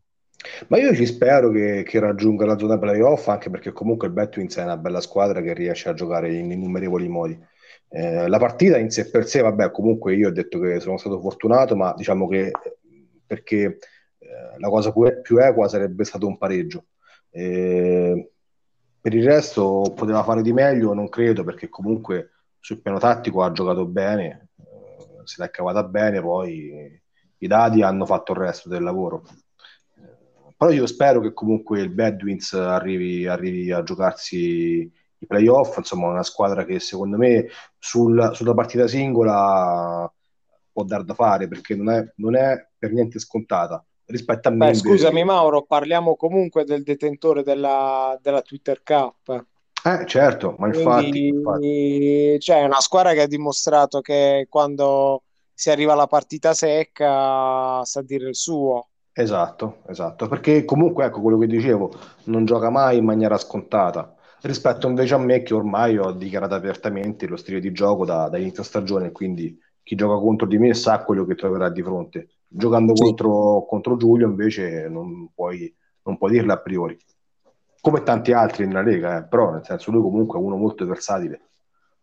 Ma io ci spero che, che raggiunga la zona playoff, anche perché comunque il Betwins è una bella squadra che riesce a giocare in innumerevoli modi. Eh, la partita in sé per sé, vabbè, comunque io ho detto che sono stato fortunato, ma diciamo che perché eh, la cosa più, più equa sarebbe stato un pareggio. Eh, per il resto poteva fare di meglio, non credo, perché comunque sul piano tattico ha giocato bene, eh, se l'è cavata bene, poi i dati hanno fatto il resto del lavoro. Però io spero che comunque il Badwins arrivi, arrivi a giocarsi i playoff, insomma una squadra che secondo me sul- sulla partita singola può dar da fare perché non è, non è per niente scontata rispetto a me scusami Mauro, parliamo comunque del detentore della, della Twitter Cup. Eh, certo, ma infatti, Quindi, infatti. cioè, è una squadra che ha dimostrato che quando si arriva alla partita secca sa dire il suo. Esatto, esatto, perché comunque ecco quello che dicevo, non gioca mai in maniera scontata, rispetto invece a me che ormai ho dichiarato apertamente lo stile di gioco da, da inizio stagione, quindi chi gioca contro di me sa quello che troverà di fronte. Giocando Sì. contro, contro Giulio invece non puoi, non puoi dirlo a priori, come tanti altri nella Lega, eh, però nel senso lui comunque è uno molto versatile.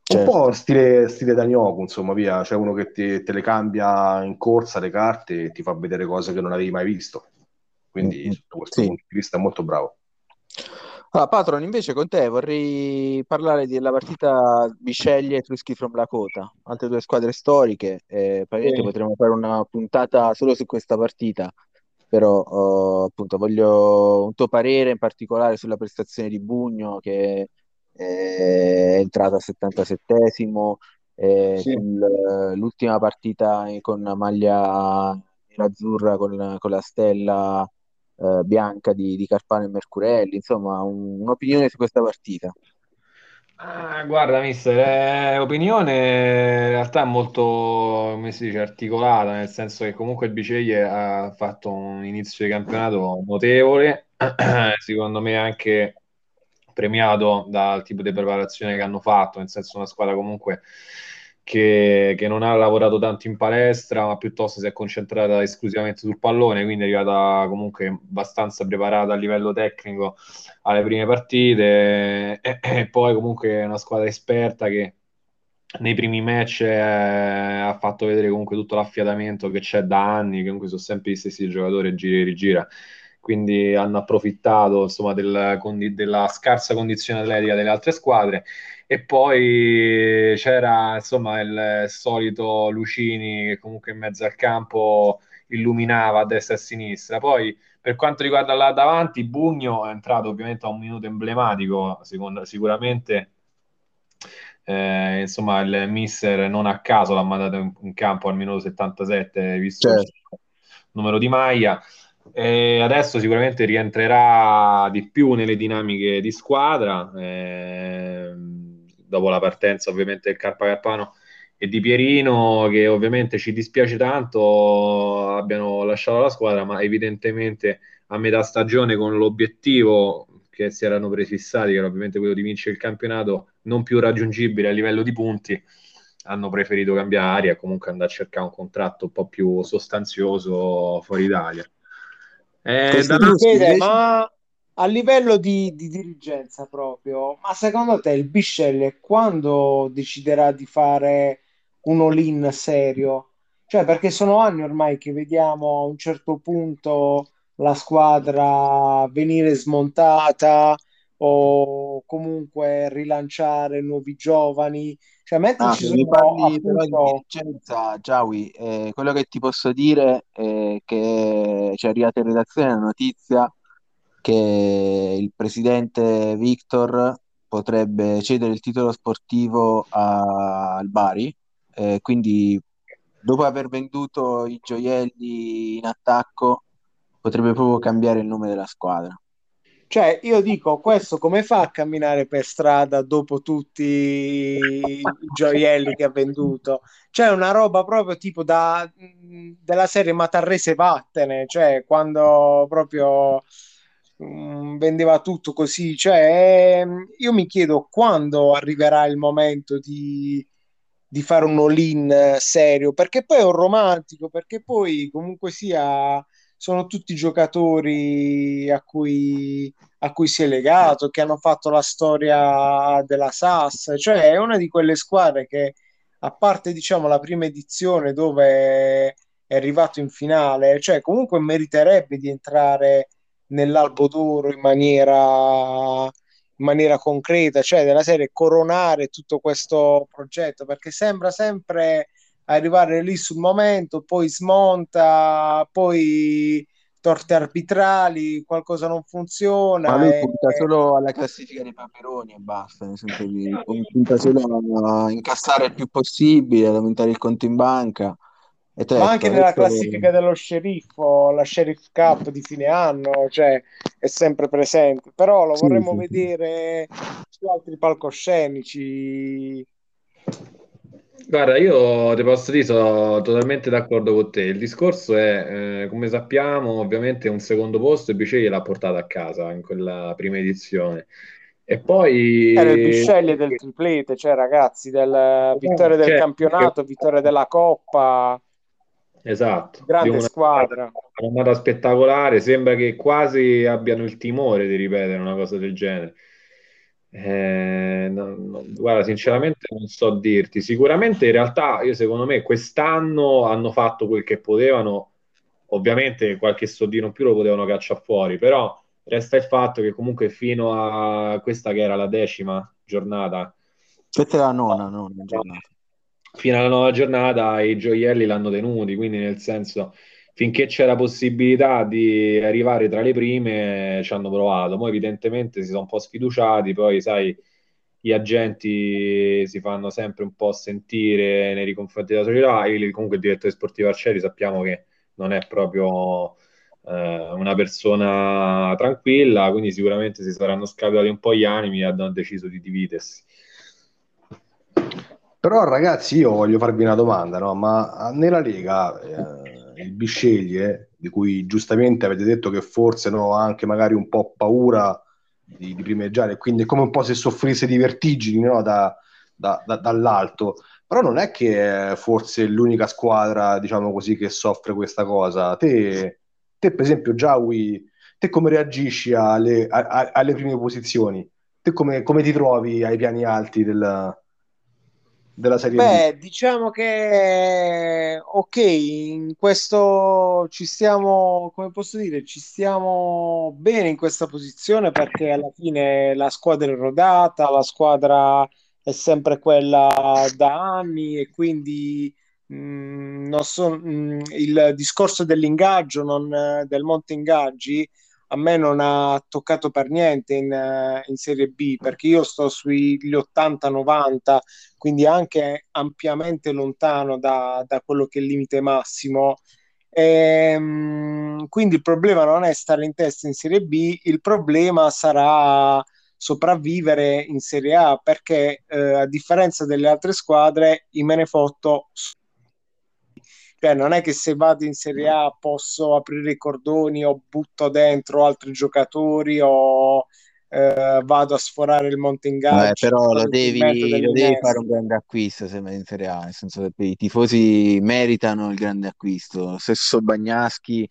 Un Certo. po' stile, stile Danioku, insomma, via, c'è uno che ti- te le cambia in corsa le carte e ti fa vedere cose che non avevi mai visto. Quindi, Mm, sotto questo sì. punto di vista, è molto bravo. Allora, Patron, invece con te vorrei parlare della partita Bisceglie e Truschi from Lakota, altre due squadre storiche. Eh, probabilmente Sì. potremmo fare una puntata solo su questa partita, però eh, appunto voglio un tuo parere in particolare sulla prestazione di Bugno che è entrato al 77esimo, eh, Sì. sull'ultima partita con maglia azzurra con, con la stella eh, bianca di, di Carpano e Mercurelli, insomma, un- un'opinione su questa partita. Ah, guarda, mister, è opinione in realtà è molto, come si dice, articolata, nel senso che comunque il Biceglie ha fatto un inizio di campionato notevole, secondo me anche premiato dal tipo di preparazione che hanno fatto, nel senso una squadra comunque che, che, non ha lavorato tanto in palestra, ma piuttosto si è concentrata esclusivamente sul pallone, quindi è arrivata comunque abbastanza preparata a livello tecnico alle prime partite. E, e poi comunque è una squadra esperta che nei primi match eh, ha fatto vedere comunque tutto l'affiatamento che c'è da anni, che comunque sono sempre gli stessi giocatori, gira e rigira quindi hanno approfittato insomma, del, della scarsa condizione atletica delle altre squadre. E poi c'era insomma il solito Lucini che comunque in mezzo al campo illuminava a destra e a sinistra. Poi per quanto riguarda là davanti Bugno è entrato ovviamente a un minuto emblematico secondo, sicuramente eh, insomma il mister non a caso l'ha mandato in, campo al minuto 77 visto certo. il numero di maglia e adesso sicuramente rientrerà di più nelle dinamiche di squadra, eh, dopo la partenza ovviamente del Carpa Carpano e di Pierino, che ovviamente ci dispiace tanto abbiano lasciato la squadra, ma evidentemente a metà stagione con l'obiettivo che si erano prefissati, che era ovviamente quello di vincere il campionato, non più raggiungibile a livello di punti, hanno preferito cambiare aria comunque andare a cercare un contratto un po' più sostanzioso fuori Italia. Eh, Fede, ma a livello di, di, dirigenza proprio, ma secondo te il Bisceglie quando deciderà di fare un all-in serio? Cioè, perché sono anni ormai che vediamo a un certo punto la squadra venire smontata o comunque rilanciare nuovi giovani cioè, mentre ah, ci sono parli appunto... però di Vicenza, Giaui, eh, quello che ti posso dire è che ci è arrivata in redazione la notizia che il presidente Victor potrebbe cedere il titolo sportivo a, al Bari, eh, quindi dopo aver venduto i gioielli in attacco potrebbe proprio cambiare il nome della squadra. Cioè, io dico, questo come fa a camminare per strada dopo tutti i gioielli che ha venduto? Cioè, una roba proprio tipo da, della serie Matarrese vattene, cioè, quando proprio mh, mm, vendeva tutto così. Cioè, ehm, io mi chiedo quando arriverà il momento di, di fare un all-in serio, perché poi è un romantico, perché poi comunque sia sono tutti giocatori a cui, a cui si è legato, che hanno fatto la storia della SAS, cioè è una di quelle squadre che a parte diciamo la prima edizione dove è arrivato in finale, cioè comunque meriterebbe di entrare nell'albo d'oro in maniera, in maniera concreta, cioè della serie coronare tutto questo progetto, perché sembra sempre arrivare lì sul momento, poi smonta, poi torte arbitrali, qualcosa non funziona. Ma lui e... punta solo alla classifica dei paperoni e basta, nel senso di punta solo a incassare il più possibile, ad aumentare il conto in banca. E Ma anche nella classifica dello sceriffo, la Sheriff Cup di fine anno, cioè è sempre presente, però lo sì, vorremmo sì, vedere su altri palcoscenici Guarda, io ti posso dire, sono totalmente d'accordo con te. Il discorso è, eh, come sappiamo, ovviamente un secondo posto e Biceglie l'ha portato a casa in quella prima edizione. E poi... Era il Bisceglie del triplete, cioè ragazzi, del vittoria del cioè, campionato, vittoria della Coppa. Esatto. Grande una, squadra. Una spettacolare, sembra che quasi abbiano il timore di ripetere una cosa del genere. Eh, no, no, guarda, sinceramente non so dirti. Sicuramente in realtà, io secondo me, quest'anno hanno fatto quel che potevano. Ovviamente qualche soldino in più lo potevano cacciare fuori, però resta il fatto che comunque fino a questa che era la decima giornata, questa è la nona, nona giornata. Fino alla nona giornata i gioielli l'hanno tenuti, quindi nel senso finché c'era possibilità di arrivare tra le prime ci hanno provato, poi evidentemente si sono un po' sfiduciati, poi sai gli agenti si fanno sempre un po' sentire nei confronti della società, e comunque il direttore sportivo Arcieri sappiamo che non è proprio eh, una persona tranquilla, quindi sicuramente si saranno scaldati un po' gli animi e hanno deciso di dividersi. Però ragazzi io voglio farvi una domanda, no? ma nella Lega... Eh il Bisceglie, di cui giustamente avete detto che forse no, ha anche magari un po' paura di, di primeggiare, quindi è come un po' se soffrisse di vertigini no, da, da, da, dall'alto, però non è che è forse l'unica squadra, diciamo così, che soffre questa cosa. Te, te per esempio, Giawi, te come reagisci alle, a, alle prime posizioni? Te come, come, ti trovi ai piani alti della, della Serie Beh, B? diciamo che ok, in questo ci stiamo, come posso dire, ci stiamo bene in questa posizione perché alla fine la squadra è rodata, la squadra è sempre quella da anni e quindi mh, mm, non so, mh, mm, il discorso dell'ingaggio, non, del monte ingaggi, a me non ha toccato per niente in, in Serie B perché io sto sugli 80-90, quindi anche ampiamente lontano da, da quello che è il limite massimo. E, ehm, quindi il problema non è stare in testa in Serie B, il problema sarà sopravvivere in Serie A perché eh, a differenza delle altre squadre i Menefotto cioè non è che se vado in Serie A posso aprire i cordoni o butto dentro altri giocatori o eh, vado a sforare il monte in gara. però lo devi, lo devi fare un grande acquisto se vai in Serie A, nel senso che i tifosi meritano il grande acquisto. Lo stesso Bagnaschi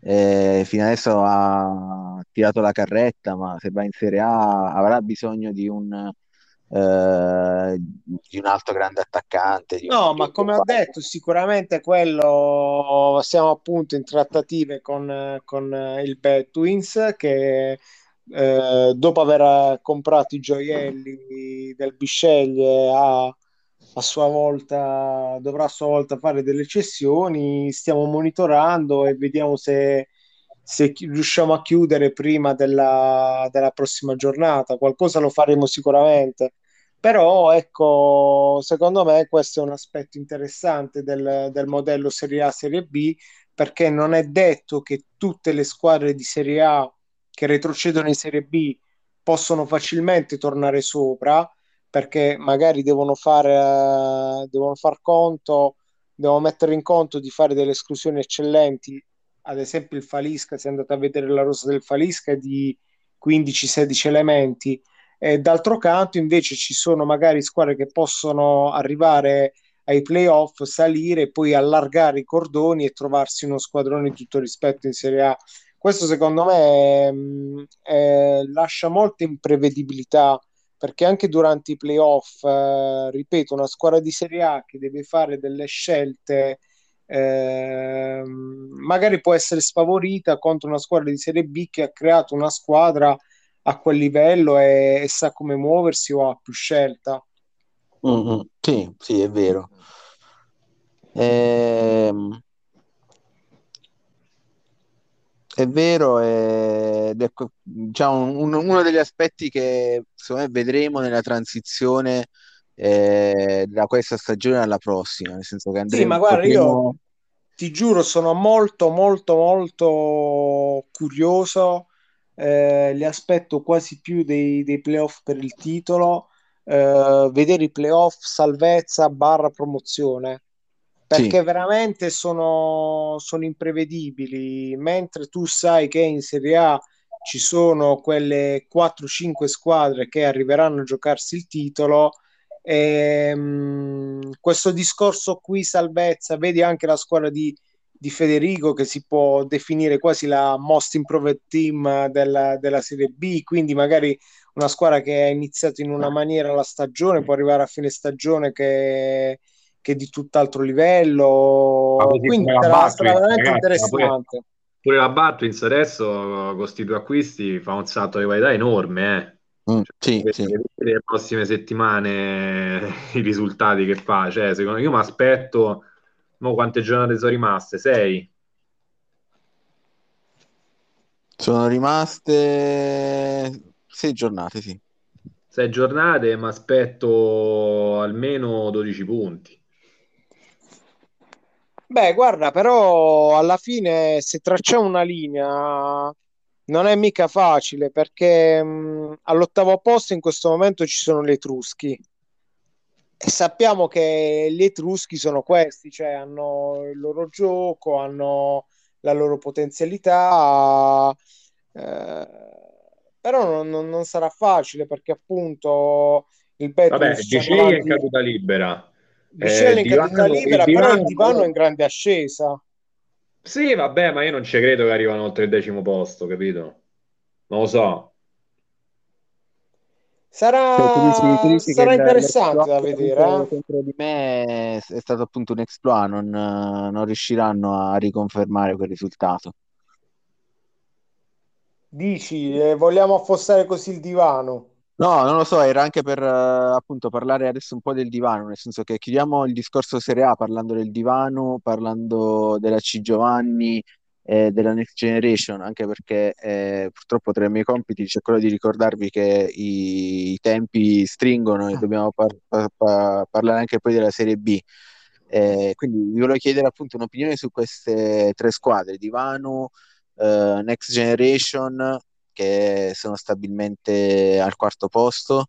eh, fino adesso ha tirato la carretta, ma se va in Serie A avrà bisogno di un eh, di un altro grande attaccante. no, ma come ho detto, sicuramente quello siamo appunto in trattative con, con il Bad Twins che eh, dopo aver comprato i gioielli del Bisceglie a, a sua volta dovrà a sua volta fare delle cessioni. Stiamo monitorando e vediamo se se riusciamo a chiudere prima della, della, prossima giornata. Qualcosa lo faremo sicuramente. Però ecco, secondo me questo è un aspetto interessante del, del modello Serie A Serie B perché non è detto che tutte le squadre di Serie A che retrocedono in Serie B possono facilmente tornare sopra perché magari devono fare devono far conto devono mettere in conto di fare delle esclusioni eccellenti. Ad esempio il Falisca se andate a vedere la rosa del Falisca è di 15-16 elementi e d'altro canto invece ci sono magari squadre che possono arrivare ai playoff, salire poi allargare i cordoni e trovarsi uno squadrone di tutto rispetto in Serie A. Questo secondo me è, mm, è, lascia molta imprevedibilità perché anche durante i playoff, eh, ripeto, una squadra di Serie A che deve fare delle scelte eh, magari può essere sfavorita contro una squadra di Serie B che ha creato una squadra a quel livello e, e sa come muoversi o ha più scelta. Mm-hmm. Sì, sì, è vero. Ehm... È vero, ed è diciamo, un, uno degli aspetti che secondo me vedremo nella transizione eh, da questa stagione alla prossima, nel senso che andremo, sì, ma guarda, potremo... io ti giuro, sono molto, molto, molto curioso eh, li aspetto quasi più dei, dei playoff per il titolo, eh, vedere i playoff salvezza barra promozione. Perché sì. veramente sono, sono imprevedibili. Mentre tu sai che in Serie A ci sono quelle 4-5 squadre che arriveranno a giocarsi il titolo e, ehm, questo discorso qui salvezza vedi anche la squadra di di Federico che si può definire quasi la most improved team della, della Serie B, quindi magari una squadra che ha iniziato in una maniera la stagione può arrivare a fine stagione che, che è di tutt'altro livello. quindi sarà, sarà veramente ragazzi, interessante. Pure, pure, la Batwins adesso con questi due acquisti fa un salto di qualità enorme. Eh. Mm, sì, cioè, sì. Le prossime settimane i risultati che fa, cioè, secondo me io mi aspetto Mo quante giornate sono rimaste? Sei? Sono rimaste sei giornate, sì. Sei giornate, ma aspetto almeno 12 punti. Beh, guarda, però alla fine se tracciamo una linea non è mica facile perché mh, all'ottavo posto in questo momento ci sono le Etruschi sappiamo che gli Etruschi sono questi, cioè hanno il loro gioco, hanno la loro potenzialità, eh, però non, non, sarà facile perché appunto Ripeto, Vabbè, ci sono Dicevi è in caduta libera. Dicevo Eh, in caduta Divano- libera, il però il Divano- divano è in grande ascesa. Sì, vabbè, ma io non ci credo che arrivano oltre il decimo posto, capito? Non lo so. Sarà, Cioè, sarà interessante da vedere. contro, eh. contro di me è, è stato appunto un exploit, non, non riusciranno a riconfermare quel risultato. Dici, eh, vogliamo affossare così il divano? No, non lo so, era anche per eh, appunto parlare adesso un po' del divano, nel senso che chiudiamo il discorso Serie A parlando del divano, parlando della C Giovanni e della Next Generation, anche perché eh, purtroppo tra i miei compiti c'è quello di ricordarvi che i, i tempi stringono e dobbiamo par- par- par- parlare anche poi della Serie B. Eh, quindi vi volevo chiedere appunto un'opinione su queste tre squadre, Divano, eh, Next Generation che sono stabilmente al quarto posto,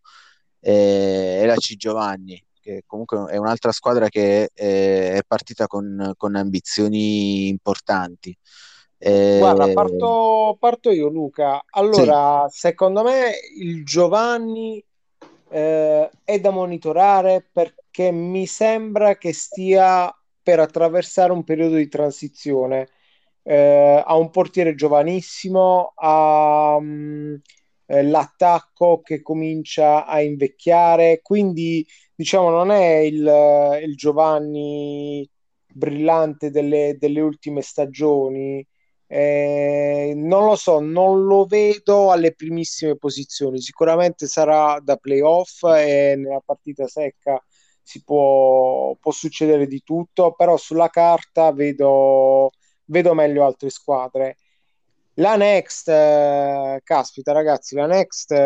eh, e la C Giovanni, che comunque è un'altra squadra che eh, è partita con, con ambizioni importanti. Eh, Guarda, parto, parto io, Luca. Allora, secondo me il Giovanni eh, è da monitorare perché mi sembra che stia per attraversare un periodo di transizione. Eh, ha un portiere giovanissimo, ha mm, eh, l'attacco che comincia a invecchiare, quindi diciamo non è il, il Giovanni brillante delle, delle ultime stagioni. Eh, non lo so, non lo vedo alle primissime posizioni. Sicuramente sarà da playoff e nella partita secca si può, può succedere di tutto, però sulla carta vedo, vedo meglio altre squadre. La Next, eh, caspita ragazzi, la Next eh,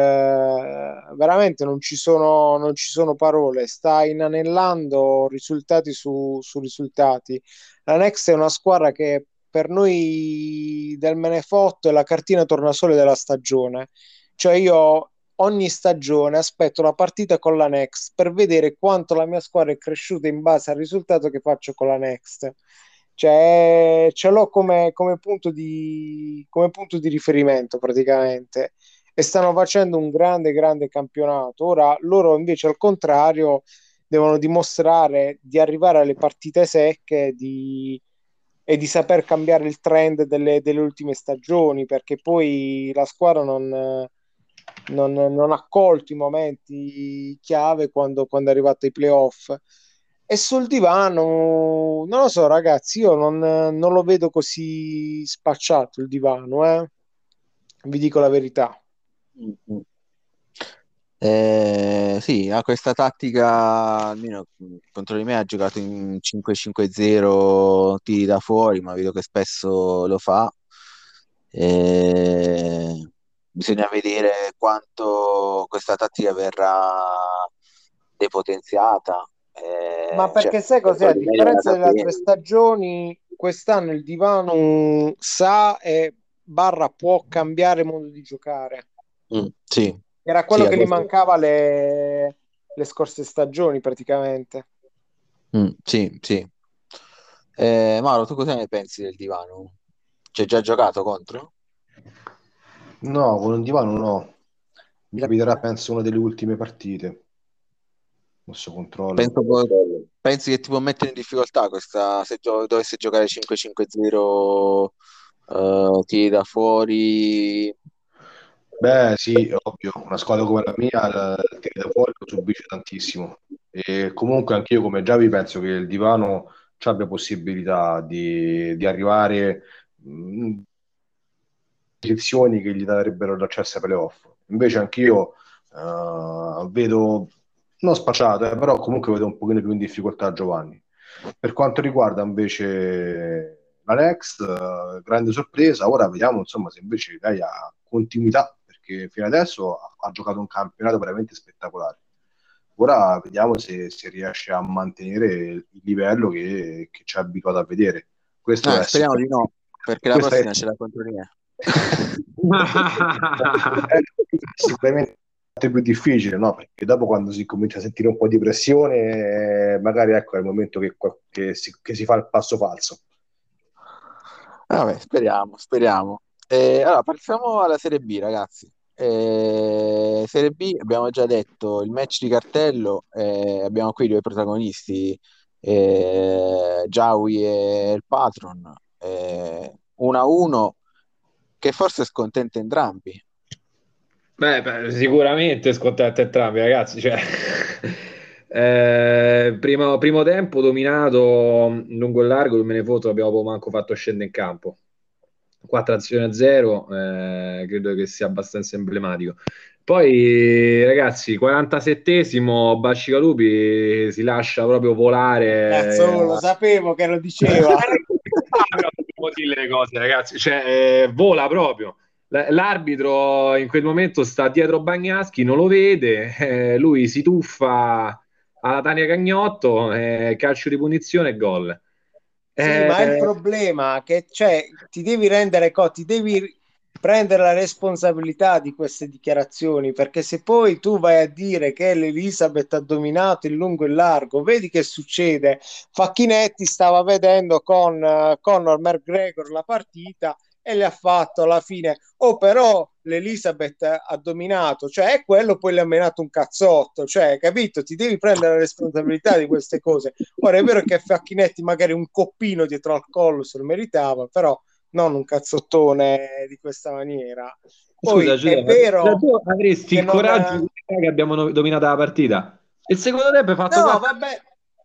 veramente non ci sono, non ci sono parole, sta inanellando risultati su, su risultati. La Next è una squadra che per noi del Menefotto è la cartina tornasole della stagione. Cioè io ogni stagione aspetto la partita con la Next per vedere quanto la mia squadra è cresciuta in base al risultato che faccio con la Next. Cioè, ce l'ho come, come punto di, come punto di riferimento praticamente e stanno facendo un grande, grande campionato. Ora loro invece al contrario devono dimostrare di arrivare alle partite secche di, e di saper cambiare il trend delle, delle ultime stagioni perché poi la squadra non, non, non ha colto i momenti chiave quando, quando è arrivato ai playoff. E sul divano, non lo so, ragazzi, io non, non lo vedo così spacciato il divano, eh? Vi dico la verità. Mm-hmm. Eh, sì, ha questa tattica, almeno contro di me ha giocato in 5-5-0 tiri da fuori, ma vedo che spesso lo fa. Eh, bisogna vedere quanto questa tattica verrà depotenziata. Eh, Ma perché cioè, sai cos'è? A di me differenza delle altre stagioni, quest'anno il divano sa e barra può cambiare modo di giocare. Mm, sì, Era quello Sì, che gli mancava le, le scorse stagioni praticamente. Mm, sì, sì. Eh, Mauro, tu cosa ne pensi del divano? Ci hai già giocato contro? No, con un divano no. Mi capiterà, penso, una delle ultime partite. Mosso controllo. Penso pensi che ti può mettere in difficoltà questa, se gio- dovesse giocare 5-5-0 eh, tiri da fuori? Beh, sì, ovvio, una squadra come la mia, il tiro da fuori lo subisce tantissimo. E comunque anch'io, come già vi penso che il divano ci abbia possibilità di, di arrivare in posizioni che gli darebbero l'accesso ai playoff. Invece anch'io eh, vedo, non spacciato, eh, però comunque vedo un pochino più in difficoltà Giovanni. Per quanto riguarda invece la Next, eh, grande sorpresa, ora vediamo insomma se invece lei ha continuità, perché fino adesso ha, ha giocato un campionato veramente spettacolare. Ora vediamo se, se riesce a mantenere il livello che, che ci ha abituato a vedere. Questo Ah, è speriamo di no, perché la Questa è- prossima ce l'ha contro di me. è sicuramente più difficile, no? Perché dopo quando si comincia a sentire un po' di pressione, eh, magari ecco è il momento che, che si, che si fa il passo falso. Vabbè, speriamo, speriamo. Eh, allora, passiamo alla Serie B, ragazzi. Eh, Serie B abbiamo già detto il match di cartello, eh, abbiamo qui due protagonisti, eh, Jawi e il Patron, eh, 1-1 che forse scontenta entrambi. Beh, beh, sicuramente scontenta entrambi, ragazzi. Cioè, eh, primo, primo tempo dominato lungo e largo, non me ne foto, abbiamo manco fatto scendere in campo. 4 azioni a 0, eh, credo che sia abbastanza emblematico. Poi, ragazzi, 47esimo, Bacicalupi si lascia proprio volare. Cazzo, lo sapevo che lo diceva. Dire le cose, ragazzi. Cioè, eh, vola proprio. L'arbitro in quel momento sta dietro Bagnaschi, non lo vede, eh, lui si tuffa alla Tania Cagnotto, eh, calcio di punizione e gol. Sì, Eh, ma il problema è che cioè, ti devi rendere conto, ti devi prendere la responsabilità di queste dichiarazioni, perché se poi tu vai a dire che l'Elisabeth ha dominato il lungo e il largo, vedi che succede. Facchinetti stava vedendo con uh, Conor McGregor la partita e le ha fatto alla fine, oh però l'Elisabeth ha dominato, cioè è quello poi le ha menato un cazzotto, cioè capito? Ti devi prendere la responsabilità di queste cose. Ora è vero che Facchinetti magari un coppino dietro al collo se lo meritava, però non un cazzottone di questa maniera. Poi Scusa, Giulia, è vero tu avresti il non- coraggio di dire che abbiamo dominato la partita. Il secondo tempo hai fatto No,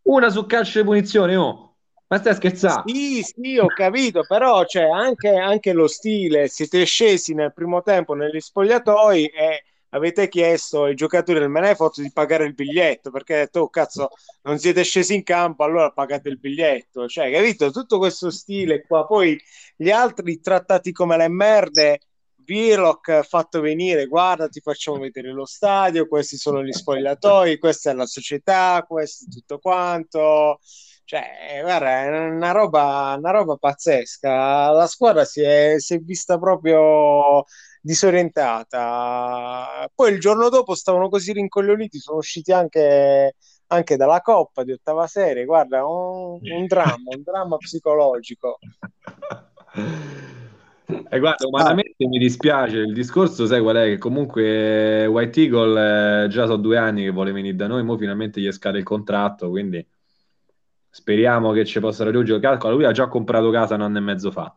una su calcio di punizione, oh. Ma stai scherzando? Sì, sì, ho capito, però c'è anche, anche lo stile. Siete scesi nel primo tempo negli spogliatoi e avete chiesto ai giocatori del Menefort di pagare il biglietto perché detto, oh cazzo, non siete scesi in campo, allora pagate il biglietto. Cioè, capito? Tutto questo stile qua. Poi gli altri trattati come le merde. Virlock ha fatto venire, guarda, ti facciamo vedere lo stadio, questi sono gli spogliatoi, questa è la società, questo è tutto quanto. Cioè, guarda, è una roba, una roba pazzesca. La squadra si è, si è vista proprio disorientata. Poi il giorno dopo stavano così rincoglioniti, sono usciti anche, anche dalla Coppa di ottava serie. Guarda, un, un dramma, un dramma psicologico. E guarda, umanamente mi dispiace, il discorso sai qual è? Che comunque White Eagle eh, già sono due anni che vuole venire da noi, mo finalmente gli scade il contratto, quindi speriamo che ci possa raggiungere. Calcola, lui ha già comprato casa un anno e mezzo fa.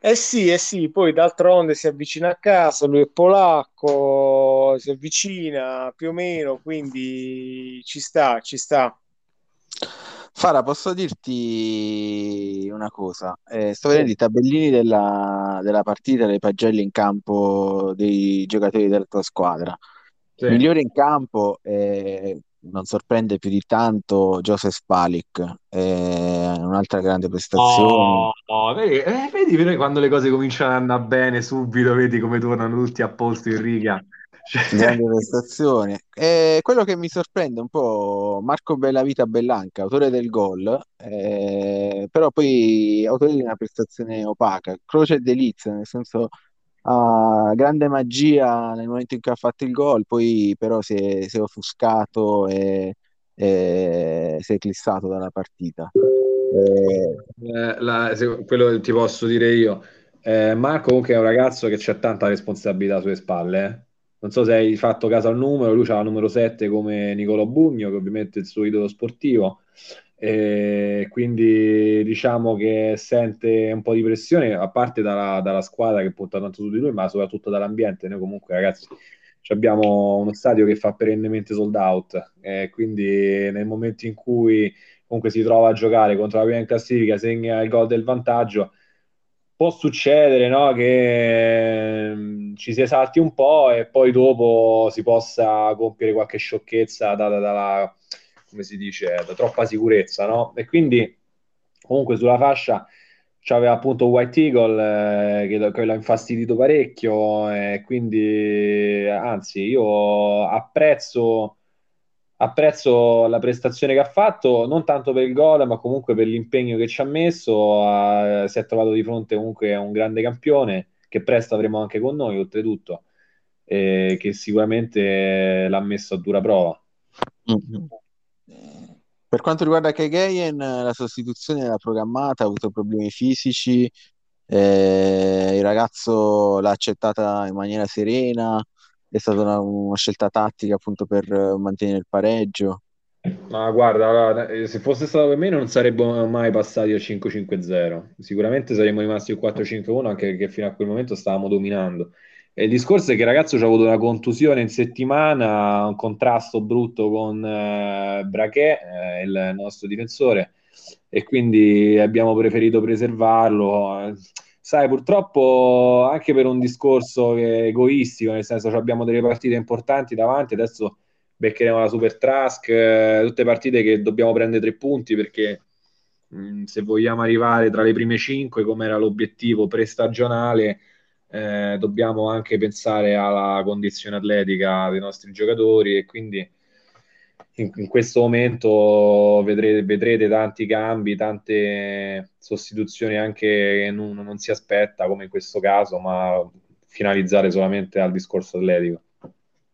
Eh sì, eh sì, poi d'altronde si avvicina a casa, lui è polacco, si avvicina più o meno, quindi ci sta, ci sta. Fara, posso dirti una cosa? Eh, sto vedendo i tabellini della, della partita, dei pagelle in campo dei giocatori della tua squadra. Sì. Migliore in campo, eh, non sorprende più di tanto Joseph Palik, eh, un'altra grande prestazione. Oh, oh, vedi, eh, vedi quando le cose cominciano ad andare bene subito, vedi come tornano tutti a posto in riga. Cioè, Grande prestazione. E quello che mi sorprende un po' Marco Bellavita Bellanca, autore del gol, eh, però poi autore di una prestazione opaca, croce delizia, nel senso grande magia nel momento in cui ha fatto il gol, poi però si è, si è offuscato e, e si è eclissato dalla partita. Eh, Eh, la- se- quello ti posso dire io. Eh, Marco comunque è un ragazzo che c'ha tanta responsabilità sulle spalle. eh. Non so se hai fatto caso al numero, lui c'ha la numero 7 come Nicolò Bugno, che ovviamente è il suo idolo sportivo. E quindi diciamo che sente un po' di pressione, a parte dalla, dalla squadra che punta tanto su di lui, ma soprattutto dall'ambiente. Noi comunque, ragazzi, abbiamo uno stadio che fa perennemente sold out, e quindi nel momento in cui comunque si trova a giocare contro la prima in classifica, segna il gol del vantaggio, può succedere, no, che ehm, ci si esalti un po' e poi dopo si possa compiere qualche sciocchezza data dalla, come si dice, da troppa sicurezza, no? E quindi comunque sulla fascia c'aveva appunto White Eagle eh, che, l'ha infastidito parecchio e quindi anzi io apprezzo apprezzo la prestazione che ha fatto, non tanto per il gol, ma comunque per l'impegno che ci ha messo. ha- si è trovato di fronte comunque a un grande campione che presto avremo anche con noi, oltretutto, che sicuramente l'ha messo a dura prova. Mhm. Per quanto riguarda Kegeyen, la sostituzione era programmata, ha avuto problemi fisici Eh, il ragazzo l'ha accettata in maniera serena, è stata una, una scelta tattica appunto per mantenere il pareggio. Ma guarda, eh, se fosse stato per me non sarebbero mai passati al 5-5-0. Sicuramente saremmo rimasti il 4-5-1 anche perché fino a quel momento stavamo dominando. Il discorso è che il ragazzo ci ha avuto una contusione in settimana, un contrasto brutto con eh, Braché, eh, il nostro difensore, e quindi abbiamo preferito preservarlo. Sai, purtroppo anche per un discorso egoistico, nel senso abbiamo delle partite importanti davanti, adesso beccheremo la Super Trask, eh, tutte partite che dobbiamo prendere tre punti perché mh, mm, se vogliamo arrivare tra le prime cinque, come era l'obiettivo prestagionale, eh, dobbiamo anche pensare alla condizione atletica dei nostri giocatori e quindi in, in questo momento vedrete, vedrete, tanti cambi, tante sostituzioni anche che non, non si aspetta come in questo caso, ma finalizzare solamente al discorso atletico.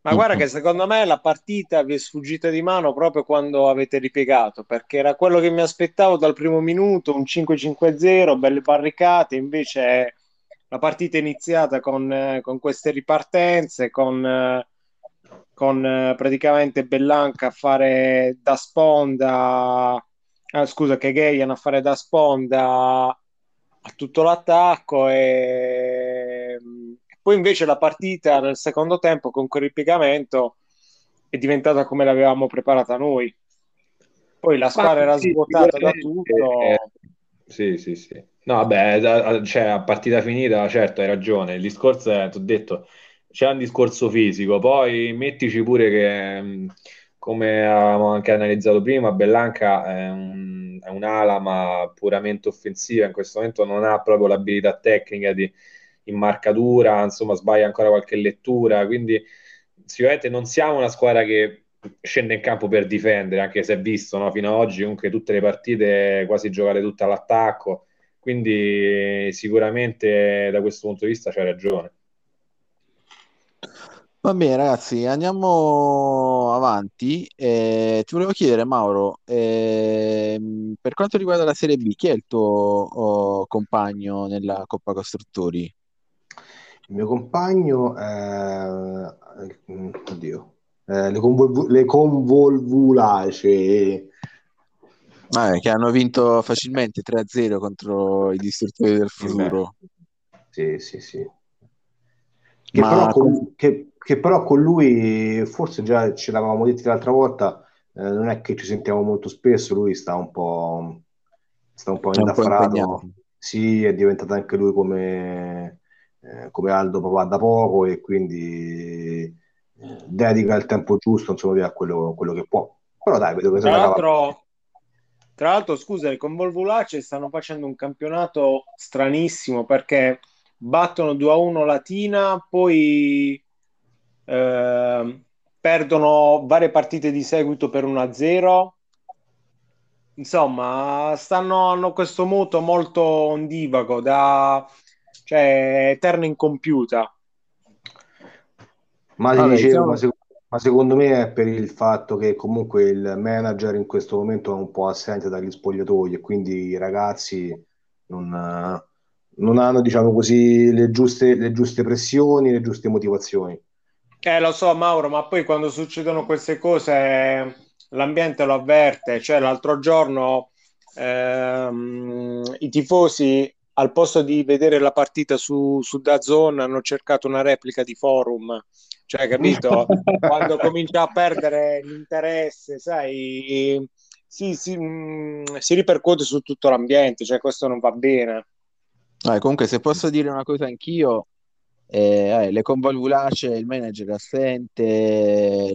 Ma guarda che secondo me la partita vi è sfuggita di mano proprio quando avete ripiegato, perché era quello che mi aspettavo dal primo minuto, un 5-5-0, belle barricate, invece la partita è iniziata con, con queste ripartenze, con, con praticamente Bellanca a fare da sponda, ah, scusa, che Geian a fare da sponda a tutto l'attacco e poi invece la partita nel secondo tempo con quel ripiegamento è diventata come l'avevamo preparata noi. Poi la squadra era svuotata da tutto. Eh, sì, sì, sì. No, vabbè, cioè, a partita finita, certo, hai ragione. Il discorso è, ti ho detto, c'è un discorso fisico, poi mettici pure che, come avevamo anche analizzato prima, Bellanca è, un, è un'ala ma puramente offensiva, in questo momento non ha proprio l'abilità tecnica di in marcatura, insomma sbaglia ancora qualche lettura, quindi sicuramente non siamo una squadra che scende in campo per difendere, anche se è visto no? fino ad oggi comunque tutte le partite quasi giocate tutte all'attacco, quindi sicuramente da questo punto di vista c'è ragione. Va bene ragazzi, andiamo avanti. Eh, ti volevo chiedere Mauro, eh, per quanto riguarda la Serie B, chi è il tuo oh, compagno nella Coppa Costruttori? Il mio compagno è... Oddio. Eh, le, convolvu- le convolvulacee. Ah, che hanno vinto facilmente 3-0 contro i distruttori del futuro. Sì, sì, sì. Che, Ma... però con, che, che, però con, lui, forse già ce l'avevamo detto l'altra volta, eh, non è che ci sentiamo molto spesso, lui sta un po', sta un po' indaffarato. Sì, è diventato anche lui come eh, come Aldo papà da poco e quindi eh, dedica il tempo giusto insomma, a quello, quello, che può. Però dai, vedo che tra l'altro, tra l'altro, scusa, con Volvulace stanno facendo un campionato stranissimo perché battono 2 a 1 Latina, poi eh, perdono varie partite di seguito per 1 a 0. Insomma, stanno, hanno questo moto molto ondivago da cioè eterno incompiuta. Ma, Vabbè, dicevo, diciamo... ma, sec- ma, secondo me è per il fatto che comunque il manager in questo momento è un po' assente dagli spogliatoi e quindi i ragazzi non, non hanno, diciamo così, le giuste, le giuste pressioni, le giuste motivazioni. Eh, lo so, Mauro, ma poi quando succedono queste cose l'ambiente lo avverte. Cioè, l'altro giorno ehm, i tifosi al posto di vedere la partita su, su Dazon hanno cercato una replica di forum. Cioè capito? Quando comincia a perdere l'interesse sai si, si, mh, mm, si ripercuote su tutto l'ambiente cioè questo non va bene. Ah, comunque se posso dire una cosa anch'io eh, eh, le convolvulacee il manager è assente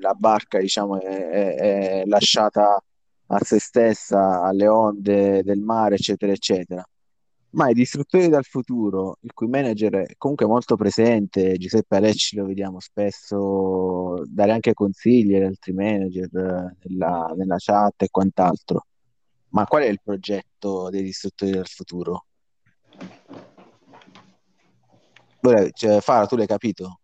la barca diciamo è, è lasciata a se stessa alle onde del mare eccetera eccetera ma i distruttori dal futuro, il cui manager è comunque molto presente, Giuseppe Alecci lo vediamo spesso dare anche consigli agli altri manager nella, nella chat e quant'altro. Ma qual è il progetto dei distruttori del futuro? Cioè, Fara, tu l'hai capito?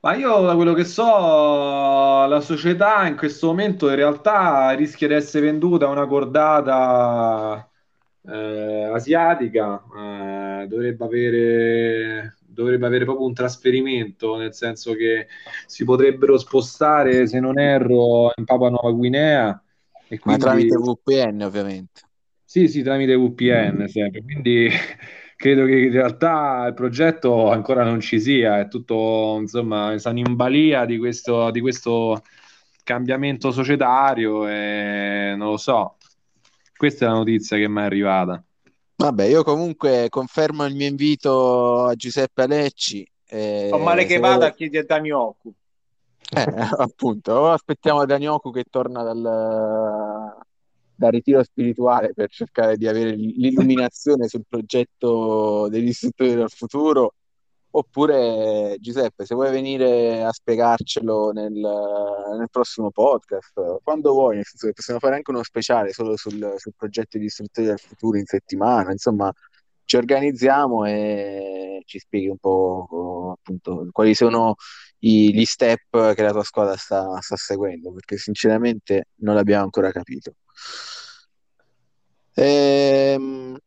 Ma io da quello che so, la società in questo momento in realtà rischia di essere venduta a una cordata eh, asiatica, eh, dovrebbe avere, dovrebbe avere proprio un trasferimento, nel senso che si potrebbero spostare, se non erro, in Papua Nuova Guinea. E quindi... Ma tramite VPN ovviamente. Sì, sì, tramite VPN sempre. Quindi credo che in realtà il progetto ancora non ci sia, è tutto, insomma, stanno in balia di questo, di questo cambiamento societario e non lo so. Questa è la notizia che mi è arrivata. Vabbè, io comunque confermo il mio invito a Giuseppe Alecci. Eh, Ho male che vada, vuole... chiedi a Danioku. Eh, appunto, aspettiamo Danioku che torna dal, dal ritiro spirituale per cercare di avere l'illuminazione sul progetto degli istruttori del futuro. Oppure Giuseppe, se vuoi venire a spiegarcelo nel, nel prossimo podcast, quando vuoi, nel senso che possiamo fare anche uno speciale solo sul, sul progetto di istruttori del futuro in settimana, insomma, ci organizziamo e ci spieghi un po' appunto quali sono i, gli step che la tua squadra sta, sta seguendo, perché sinceramente non l'abbiamo ancora capito. Ehm,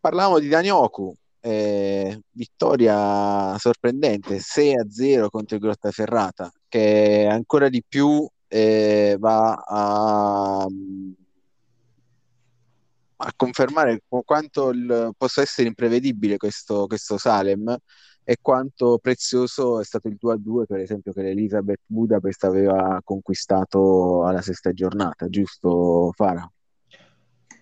parlavamo di Danioku, eh, vittoria sorprendente 6 a 0 contro il Grottaferrata, che ancora di più eh, va a, a confermare quanto il, possa essere imprevedibile questo, questo Salem e quanto prezioso è stato il 2-2 per esempio che l'Elizabeth Budapest aveva conquistato alla sesta giornata, giusto Fara?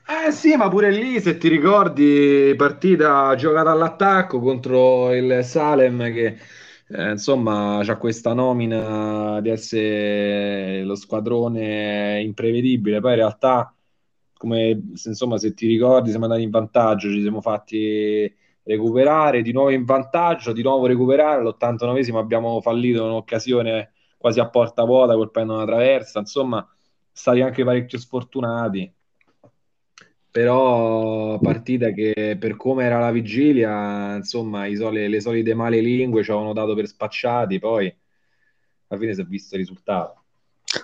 Eh sì, ma pure lì, se ti ricordi, partita giocata all'attacco contro il Salem che eh, insomma c'ha questa nomina di essere lo squadrone imprevedibile, poi in realtà, come insomma, se ti ricordi, siamo andati in vantaggio, ci siamo fatti recuperare, di nuovo in vantaggio, di nuovo recuperare, all'89esimo abbiamo fallito un'occasione quasi a porta vuota colpendo una traversa, insomma, stati anche parecchio sfortunati però partita che per come era la vigilia, insomma, sole, le solite male lingue ci avevano dato per spacciati, poi alla fine si è visto il risultato.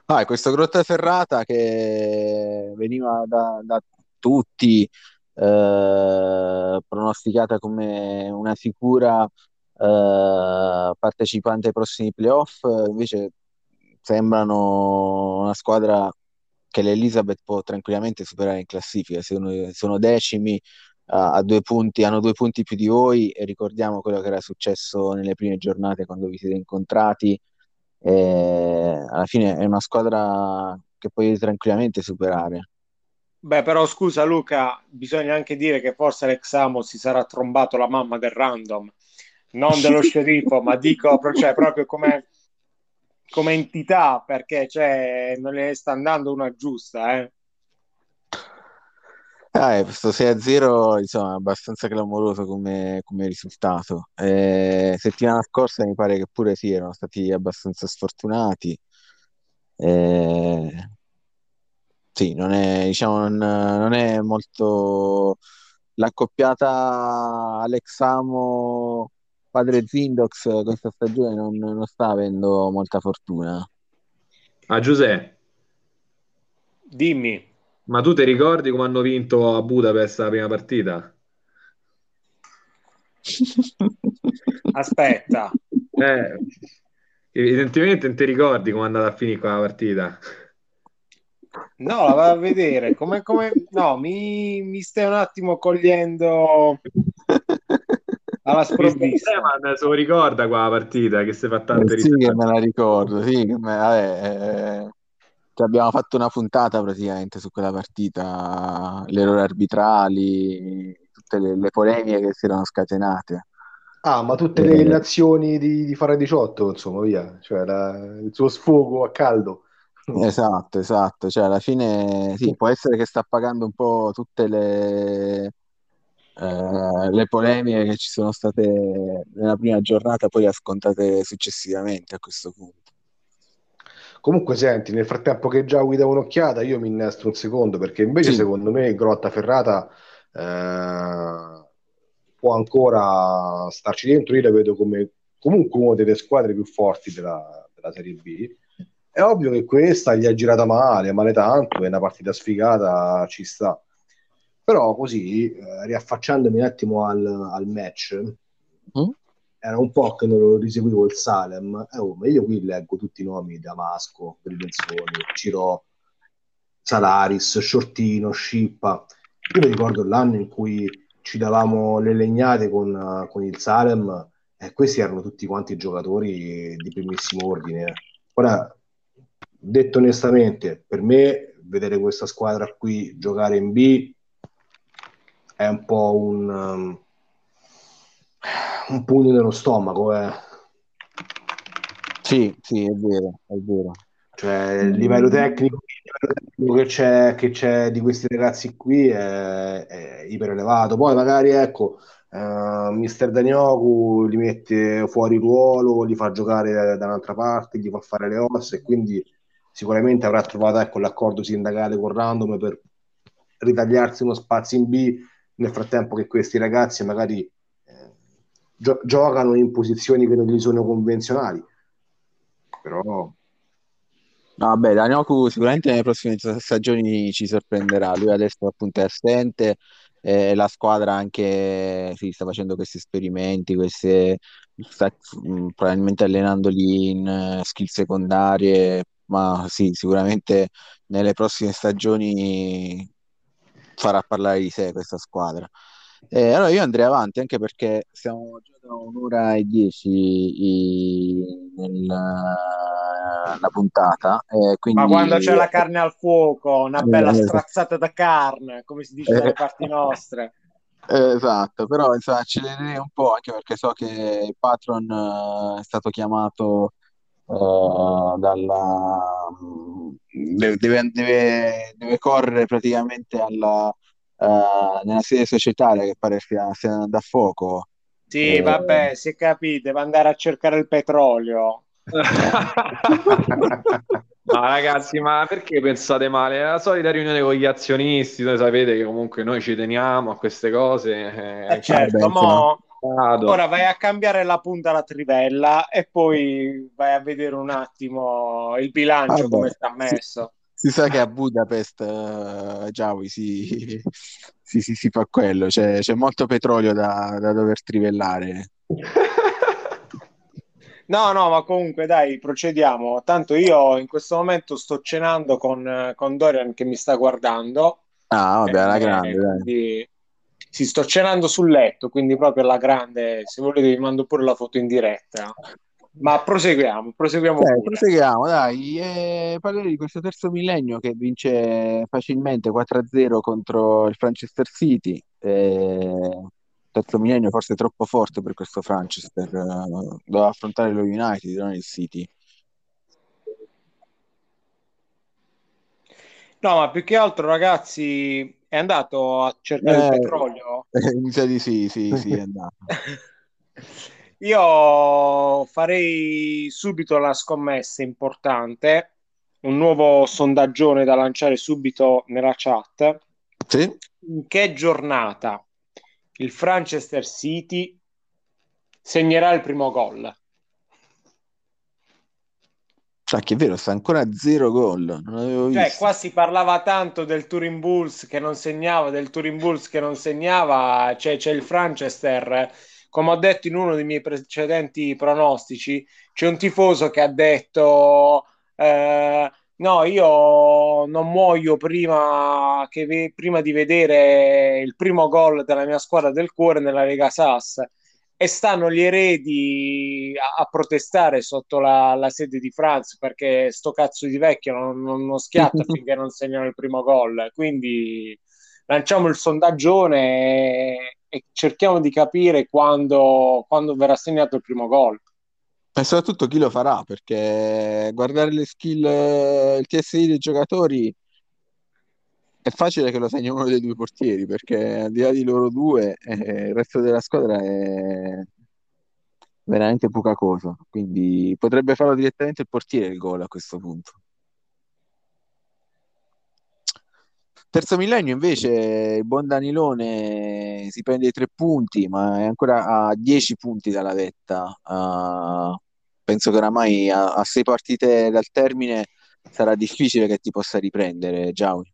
Ah, questa grotta ferrata che veniva da, da tutti eh, pronosticata come una sicura eh, partecipante ai prossimi playoff, invece sembrano una squadra che l'Elizabeth può tranquillamente superare in classifica, sono, sono decimi a, a, due punti, hanno due punti più di voi e ricordiamo quello che era successo nelle prime giornate quando vi siete incontrati. E alla fine è una squadra che puoi tranquillamente superare. Beh, però scusa Luca, bisogna anche dire che forse Alex si sarà trombato la mamma del random, non dello sceriffo, ma dico cioè, proprio come come entità perché cioè, non le sta andando una giusta. Eh. Ah, questo 6-0 insomma, è abbastanza clamoroso come, come risultato. Eh, settimana scorsa mi pare che pure sì, erano stati abbastanza sfortunati. Eh, sì, non è, diciamo, non, non è molto l'accoppiata Alexamo padre Zindox questa stagione non, non sta avendo molta fortuna. Ah, Giuseppe. Dimmi. Ma tu ti ricordi come hanno vinto a Budapest la prima partita? Aspetta. Eh, evidentemente non ti ricordi come è andata a finire quella partita. No, la vado a vedere. Come, come... No, mi, mi stai un attimo cogliendo alla sprovvista. Se lo ricorda qua la partita che si fa tante eh, Sì, che me la ricordo, sì, me, vabbè, eh, abbiamo fatto una puntata praticamente su quella partita, le errori arbitrali, tutte le, le, polemiche che si erano scatenate. Ah, ma tutte le, le azioni di, di Fare 18, insomma, via, cioè la, il suo sfogo a caldo. Esatto, esatto, cioè alla fine sì, può essere che sta pagando un po' tutte le, eh, le polemiche che ci sono state nella prima giornata poi ascontate successivamente a questo punto. Comunque, senti, nel frattempo che già guida un'occhiata, io mi innestro un secondo perché invece, sì. secondo me, Grotta Ferrata eh, può ancora starci dentro. Io la vedo come comunque una delle squadre più forti della, della Serie B. È ovvio che questa gli ha girata male, male tanto, è una partita sfigata, ci sta Però così, eh, riaffacciandomi un attimo al, al match, Mm? era un po' che non lo riseguivo il Salem. Eh, oh, ma io qui leggo tutti i nomi: Damasco, Brillenzoni, Ciro, Salaris, Shortino, Scippa. Io mi ricordo l'anno in cui ci davamo le legnate con, con il Salem, e questi erano tutti quanti giocatori di primissimo ordine. Ora, detto onestamente, per me vedere questa squadra qui giocare in B è un po' un, um, un pugno nello stomaco, eh. Sì, sì, è vero, è vero. Cioè, il livello tecnico, il livello tecnico che c'è, che c'è di questi ragazzi qui è, è iper elevato. Poi magari, ecco, eh, Mister Danioku li mette fuori ruolo, li fa giocare da un'altra parte, gli fa fare le ossa e quindi sicuramente avrà trovato ecco, l'accordo sindacale con Random per ritagliarsi uno spazio in B nel frattempo che questi ragazzi magari eh, gio- giocano in posizioni che non gli sono convenzionali. Però vabbè, Danioku sicuramente nelle prossime stagioni ci sorprenderà. Lui adesso appunto è assente, eh, la squadra anche sì, sta facendo questi esperimenti, queste, sta mh, probabilmente allenandoli in eh, skill secondarie, ma sì, sicuramente nelle prossime stagioni farà parlare di sé questa squadra. Eh, allora io andrei avanti anche perché siamo già da un'ora e dieci i- nel- nella puntata, eh, Ma quindi quando c'è la carne al fuoco, una bella Eh, strazzata da carne, come si dice dalle parti nostre. Eh, Esatto, però insomma accelererei un po' anche perché so che il patron eh, è stato chiamato eh, dalla deve, deve- deve- correre praticamente alla, eh, nella sede societaria che pare stia, stia andando a fuoco. Sì, Eh, vabbè, si capite, deve andare a cercare il petrolio. Ma ragazzi, ma perché pensate male? È la solita riunione con gli azionisti, voi sapete che comunque noi ci teniamo a queste cose. eh, Eh certo, Stato. Ora vai a cambiare la punta alla trivella e poi vai a vedere un attimo il bilancio vabbè, come sta si, messo. si sa che a Budapest eh, Giaui si, si, si- si fa quello, c'è c'è molto petrolio da, da dover trivellare. No, no, ma comunque dai, procediamo. Tanto io in questo momento sto cenando con, con Dorian che mi sta guardando. Ah, vabbè, alla Eh, grande, quindi si sto cenando sul letto, quindi proprio alla grande. Se volete vi mando pure la foto in diretta. Ma proseguiamo, proseguiamo pure. proseguiamo, dai. E parlerei di questo terzo millennio che vince facilmente 4-0 contro il Manchester City. Eh, terzo millennio forse troppo forte per questo Manchester, eh, doveva affrontare lo United, non il City. No, ma più che altro, ragazzi, è andato a cercare il Eh, petrolio. mi sa di sì, sì, sì, è andato. Io farei subito la scommessa importante, un nuovo sondaggione da lanciare subito nella chat. Sì? In che giornata il Manchester City segnerà il primo gol? Cioè, che è vero, sta ancora a zero gol, non avevo Cioè, visto. qua si parlava tanto del Turin Bulls che non segnava, del Turin Bulls che non segnava, cioè, c'è il Manchester. Come ho detto in uno dei miei precedenti pronostici, c'è un tifoso che ha detto: eh, No, io non muoio prima, che ve- prima di vedere il primo gol della mia squadra del cuore nella Lega Sass. E stanno gli eredi a, a protestare sotto la, la sede di Franz perché sto cazzo di vecchio non, non, non schiatta finché non segnano il primo gol. Quindi lanciamo il sondaggione e, e cerchiamo di capire quando, quando verrà segnato il primo gol. E soprattutto chi lo farà, perché guardare le skill, il TSI dei giocatori è facile che lo segni uno dei due portieri, perché al di là di loro due, eh, il resto della squadra è veramente poca cosa. Quindi potrebbe farlo direttamente il portiere il gol a questo punto. Terzo millennio invece il buon Danilone si prende i tre punti, ma è ancora a dieci punti dalla vetta. Uh, penso che oramai a, a, sei partite dal termine sarà difficile che ti possa riprendere, Giaui.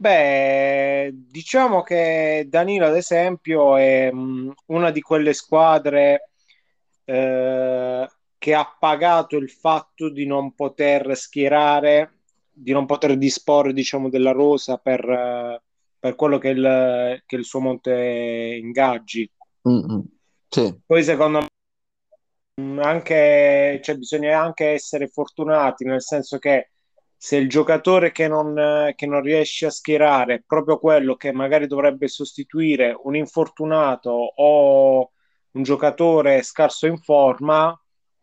Beh, diciamo che Danilo, ad esempio, è mh, una di quelle squadre eh, che ha pagato il fatto di non poter schierare, di non poter disporre, diciamo, della rosa per, eh, per quello che è il, che è il suo monte ingaggi. Mm, mm. Sì, Poi, secondo me, mh, anche, cioè, bisogna anche essere fortunati, nel senso che se il giocatore che non, eh, che non riesce a schierare è proprio quello che magari dovrebbe sostituire un infortunato o un giocatore scarso in forma,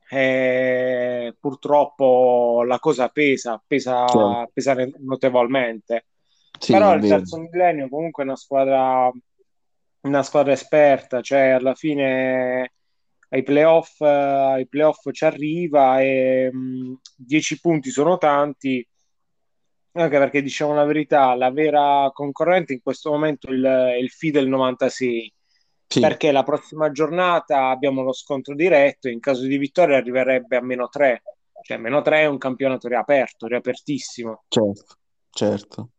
eh, purtroppo la cosa pesa, pesa, pesa notevolmente. Sì, Però il terzo millennio comunque è una squadra, una squadra esperta, cioè alla fine ai playoff, eh, ai playoff ci arriva e mh, 10 punti sono tanti, anche perché diciamo la verità, la vera concorrente in questo momento è il, è il Fidel 96, Sì, perché la prossima giornata abbiamo lo scontro diretto e in caso di vittoria arriverebbe a meno 3, cioè meno 3 è un campionato riaperto, riapertissimo. certo, certo.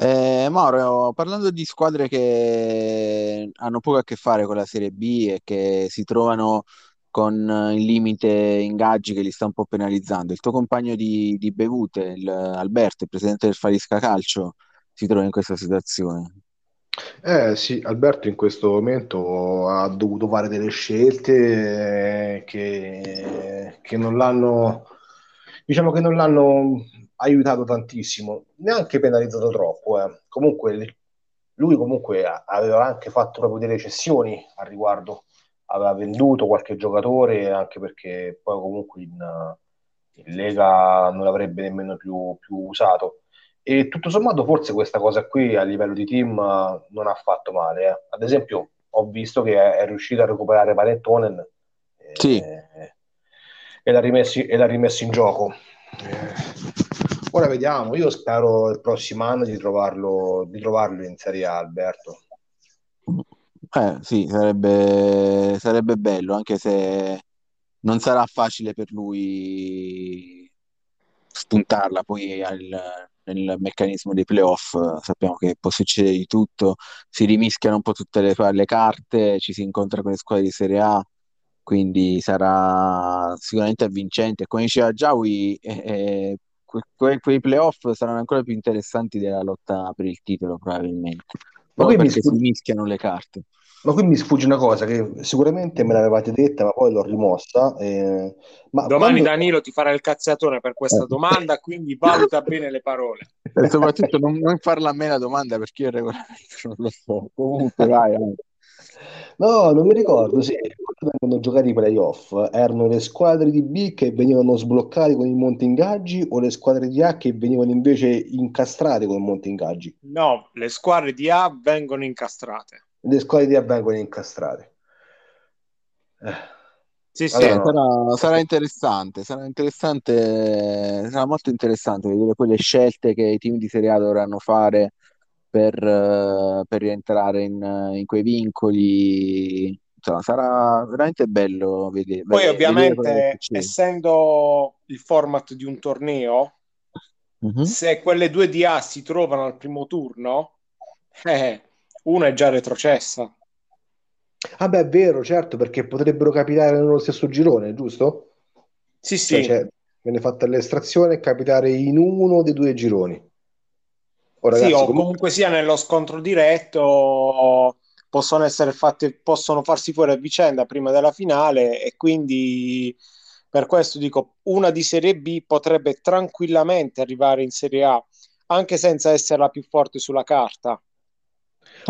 Eh, Mauro, parlando di squadre che hanno poco a che fare con la Serie B e che si trovano con eh, il limite ingaggi che li sta un po' penalizzando, il tuo compagno di, di bevute, il- Alberto, il presidente del Falisca Calcio, si trova in questa situazione. Eh sì, Alberto in questo momento ha dovuto fare delle scelte eh, che, che non l'hanno, diciamo che non l'hanno aiutato tantissimo, neanche penalizzato troppo. eh. Comunque lui comunque aveva anche fatto proprio delle cessioni al riguardo, aveva venduto qualche giocatore anche perché poi comunque in, in Lega non l'avrebbe nemmeno più, più usato. E tutto sommato, forse questa cosa qui a livello di team eh, non ha fatto male. eh. Ad esempio, ho visto che è, è riuscito a recuperare Panettonen Sì, eh, e l'ha rimesso, e l'ha rimesso in gioco. Eh, ora vediamo. Io spero il prossimo anno di trovarlo, di trovarlo in Serie A, Alberto. eh, sì, sarebbe, sarebbe bello, anche se non sarà facile per lui spuntarla poi al- nel meccanismo dei playoff. Sappiamo che può succedere di tutto, si rimischiano un po' tutte le, le carte, ci si incontra con le squadre di Serie A, quindi sarà sicuramente avvincente. Come diceva Giaui, eh, eh, que- que- quei playoff saranno ancora più interessanti della lotta per il titolo, probabilmente, Ma qui mi perché si mischiano le carte. ma qui mi sfugge una cosa che sicuramente me l'avevate detta, ma poi l'ho rimossa. eh, ma Domani quando... Danilo ti farà il cazziatore per questa domanda, quindi valuta bene le parole. E soprattutto non, non farla a me la domanda perché io il regolamento non lo so. Comunque, vai, vai. No, non mi ricordo se quando vengono giocati i playoff erano le squadre di B che venivano sbloccate con il monte ingaggi o le squadre di A che venivano invece incastrate con il monte ingaggi? No, le squadre di A vengono incastrate. Le squadre di A vengono incastrate. Eh, Sì, sì. allora no. sarà, sarà interessante, sarà interessante, sarà molto interessante vedere poi le scelte che i team di Serie A dovranno fare per, eh, per rientrare in, in quei vincoli. Insomma, sarà veramente bello vede- Poi vedere, vedere ovviamente, essendo il format di un torneo, Mhm. se quelle due di A si trovano al primo turno, eh, una è già retrocessa. Ah beh, è vero, certo, perché potrebbero capitare nello stesso girone, giusto? Sì, Cioè, sì. c'è- viene fatta l'estrazione e capitare in uno dei due gironi. Oh, Sì, ragazzi, o comunque... comunque sia nello scontro diretto possono essere fatte, possono farsi fuori a vicenda prima della finale e quindi per questo dico una di Serie B potrebbe tranquillamente arrivare in Serie A anche senza essere la più forte sulla carta.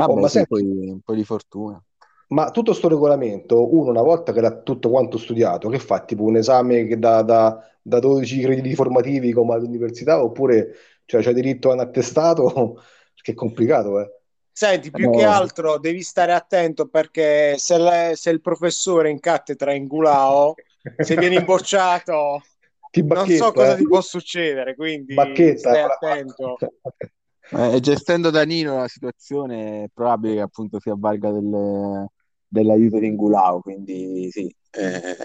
Oh, Vabbè, ma sì, poi un po' di fortuna. ma tutto sto regolamento, uno una volta che l'ha tutto quanto studiato, che fa? Tipo un esame che da, da, da 12 crediti formativi come all'università oppure cioè, c'è diritto a un attestato? Che è complicato, eh. Senti, più che No. altro devi stare attento perché se, le- se il professore in cattedra è in Gulao, se vieni bocciato, non so cosa eh. ti può succedere, quindi Bacchetta. stai attento. Eh, gestendo Danilo la situazione è probabile che appunto si avvalga del- dell'aiuto di Ingulao, quindi sì. eh,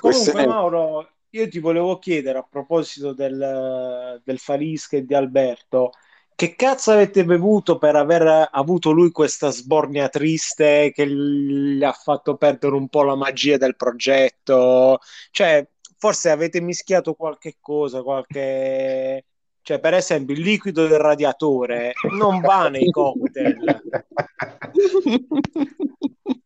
Comunque, Mauro, io ti volevo chiedere a proposito del, del Falisca e di Alberto, che cazzo avete bevuto per aver avuto lui questa sbornia triste che gli ha fatto perdere un po' la magia del progetto? Cioè, forse avete mischiato qualche cosa, qualche... Cioè, per esempio, il liquido del radiatore non va nei cocktail.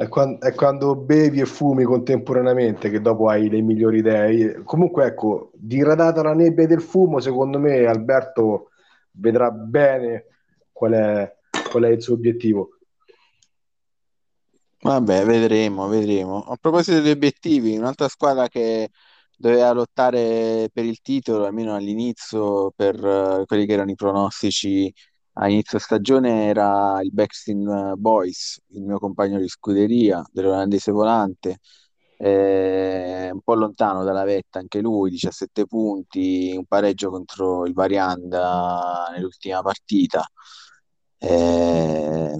È quando, è quando, bevi e fumi contemporaneamente che dopo hai le migliori idee. Comunque, ecco, diradata la nebbia del fumo, secondo me Alberto vedrà bene qual è, qual è il suo obiettivo. Vabbè, vedremo, vedremo. A proposito degli obiettivi, un'altra squadra che doveva lottare per il titolo, almeno all'inizio, per uh, quelli che erano i pronostici a inizio stagione era il Backstein Boys, il mio compagno di scuderia dell'olandese volante, eh, un po' lontano dalla vetta anche lui, 17 punti, un pareggio contro il Varianda nell'ultima partita. Eh,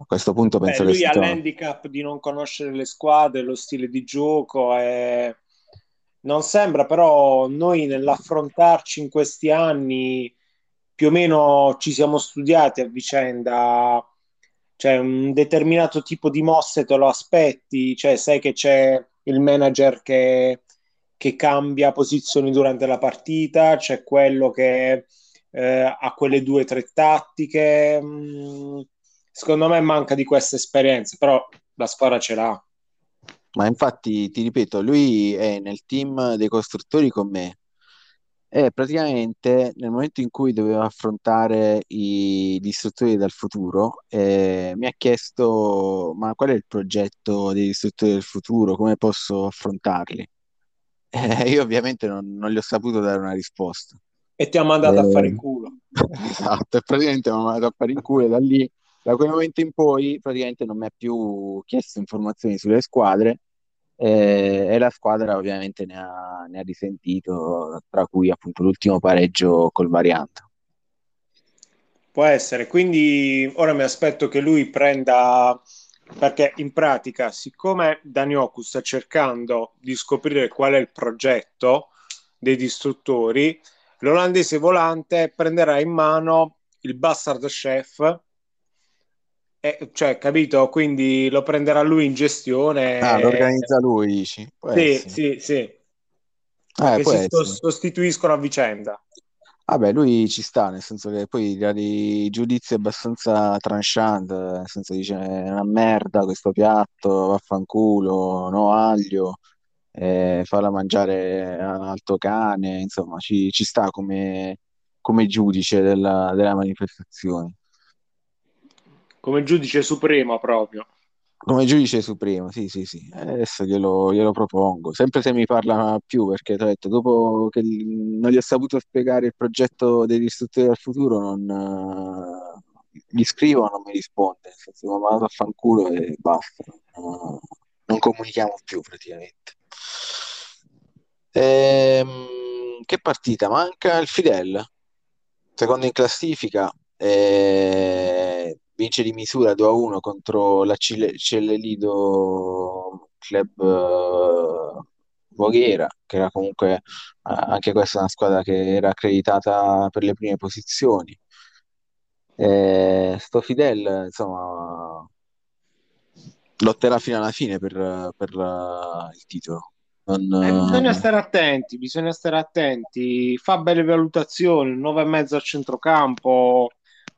a questo punto penso Beh, lui che lui ha l'handicap di non conoscere le squadre, lo stile di gioco e non sembra però noi nell'affrontarci in questi anni più o meno ci siamo studiati a vicenda, cioè un determinato tipo di mosse te lo aspetti, cioè sai che c'è il manager che, che cambia posizioni durante la partita, c'è quello che eh, ha quelle due o tre tattiche. Mm, secondo me manca di questa esperienza, però la squadra ce l'ha. Ma infatti, ti ripeto, lui è nel team dei costruttori con me, e praticamente nel momento in cui dovevo affrontare i, gli istruttori del futuro, eh, mi ha chiesto: Ma qual è il progetto degli istruttori del futuro? Come posso affrontarli? Eh, io ovviamente non, non, gli ho saputo dare una risposta. E ti ha mandato a fare in culo. esatto, e praticamente mi ha mandato a fare in culo e da lì, da quel momento in poi, praticamente non mi ha più chiesto informazioni sulle squadre eh, e la squadra ovviamente ne ha, ne ha risentito, tra cui appunto l'ultimo pareggio col Variante. Può essere, quindi ora mi aspetto che lui prenda, perché in pratica, siccome Danioku sta cercando di scoprire qual è il progetto dei distruttori, l'olandese volante prenderà in mano il Bastard Chef eh, cioè, capito? Quindi lo prenderà lui in gestione. Ah, lo organizza lui, dici? Può sì, essere. sì, sì. Eh, che si sostituiscono a vicenda. Vabbè, lui ci sta, nel senso che poi ha dei giudizi abbastanza tranchant, nel senso dice è una merda questo piatto, vaffanculo, no aglio, eh, falla mangiare alto cane, insomma ci, ci sta come, come giudice della, della manifestazione. Come giudice supremo proprio. Come giudice supremo, sì, sì, sì. Adesso glielo, glielo propongo. Sempre se mi parla più, perché ho detto, dopo che non gli ho saputo spiegare il progetto degli istruttori del futuro, non, uh, gli scrivo non mi risponde. Nel senso, mi ha a fanculo e basta. Uh, non comunichiamo più praticamente. Ehm, che partita? Manca il Fidel, secondo in classifica. Eh, vince di misura 2-1 contro la Cellelido Club uh, Voghera, che era comunque uh, anche questa una squadra che era accreditata per le prime posizioni. E sto Fidel, insomma, lotterà fino alla fine per, per uh, il titolo. Non, eh, bisogna stare attenti, bisogna stare attenti. Fa belle valutazioni, 9,5 al centrocampo,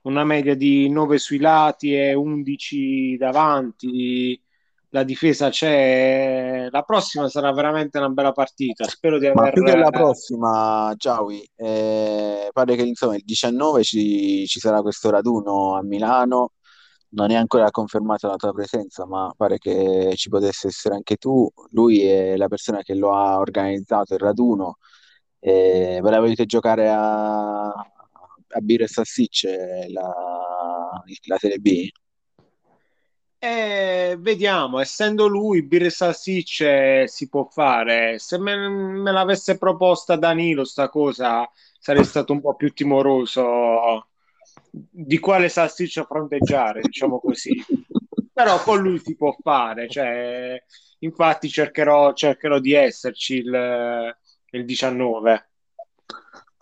una media di 9 sui lati e 11 davanti. La difesa c'è. La prossima sarà veramente una bella partita. Spero di aver. Ma più che la prossima, Giaui, eh, pare che insomma il 19 ci, ci sarà questo raduno a Milano. Non è ancora confermata la tua presenza, ma pare che ci potesse essere anche tu. Lui è la persona che lo ha organizzato il raduno. Eh, ve la volete giocare a, a Birra e Salsicce la, la Serie B? Eh, vediamo, essendo lui Birra e Salsicce si può fare. Se me, me l'avesse proposta Danilo sta cosa sarei stato un po' più timoroso di quale salsiccia fronteggiare, diciamo così. Però con lui si può fare, cioè, infatti cercherò, cercherò di esserci il, il 19.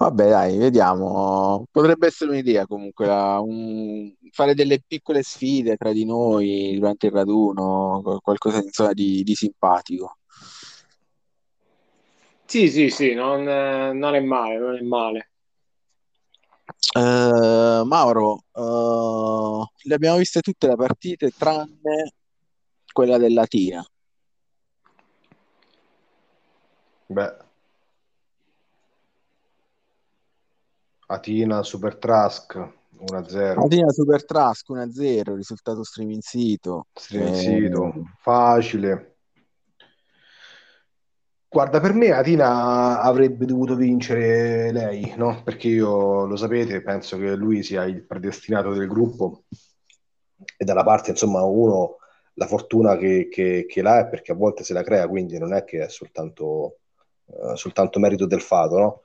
Vabbè, dai, vediamo. Potrebbe essere un'idea comunque, la- un- fare delle piccole sfide tra di noi durante il raduno, qual- qualcosa insomma, di, di simpatico. Sì, sì, sì, non, eh, non è male, non è male. Eh, Mauro, eh, le abbiamo viste tutte le partite tranne quella del Latina. Beh, Atina Super Trask 1-0. Latina Super Trask 1-0, risultato streaming sito. Streaming Eh, sito, facile. Guarda, per me Atina avrebbe dovuto vincere lei, no? Perché io, lo sapete, penso che lui sia il predestinato del gruppo e dalla parte, insomma, uno la fortuna che, che, che l'ha è perché a volte se la crea, quindi non è che è soltanto, eh, soltanto merito del fato, no?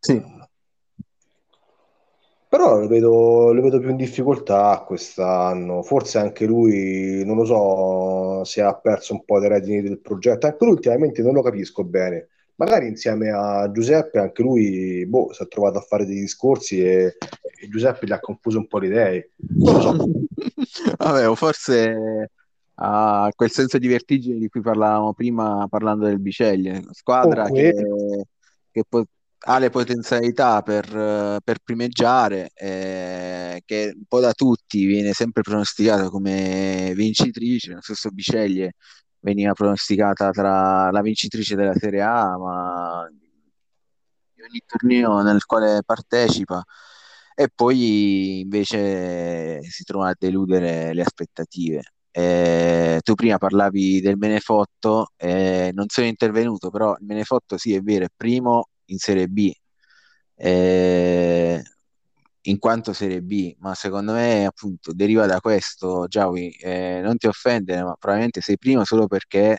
sì. Però lo vedo, lo vedo più in difficoltà quest'anno. Forse anche lui, non lo so se ha perso un po' dei redini del progetto. Anche lui ultimamente non lo capisco bene. Magari insieme a Giuseppe, anche lui boh, si è trovato a fare dei discorsi e, e Giuseppe gli ha confuso un po' le idee. Non lo so. Vabbè, o forse ha quel senso di vertigine di cui parlavamo prima parlando del Biceglie, squadra che, che po- ha le potenzialità per, per primeggiare, eh, che un po' da tutti viene sempre pronosticata come vincitrice, lo stesso Biceglie veniva pronosticata tra la vincitrice della Serie A, ma di ogni torneo nel quale partecipa e poi invece si trovano a deludere le aspettative. Eh, tu prima parlavi del Menefotto, eh, non sono intervenuto, però il Menefotto sì, è vero, è primo in Serie B, eh, in quanto Serie B, ma secondo me appunto deriva da questo, Giavi, eh, non ti offendere, ma probabilmente sei primo solo perché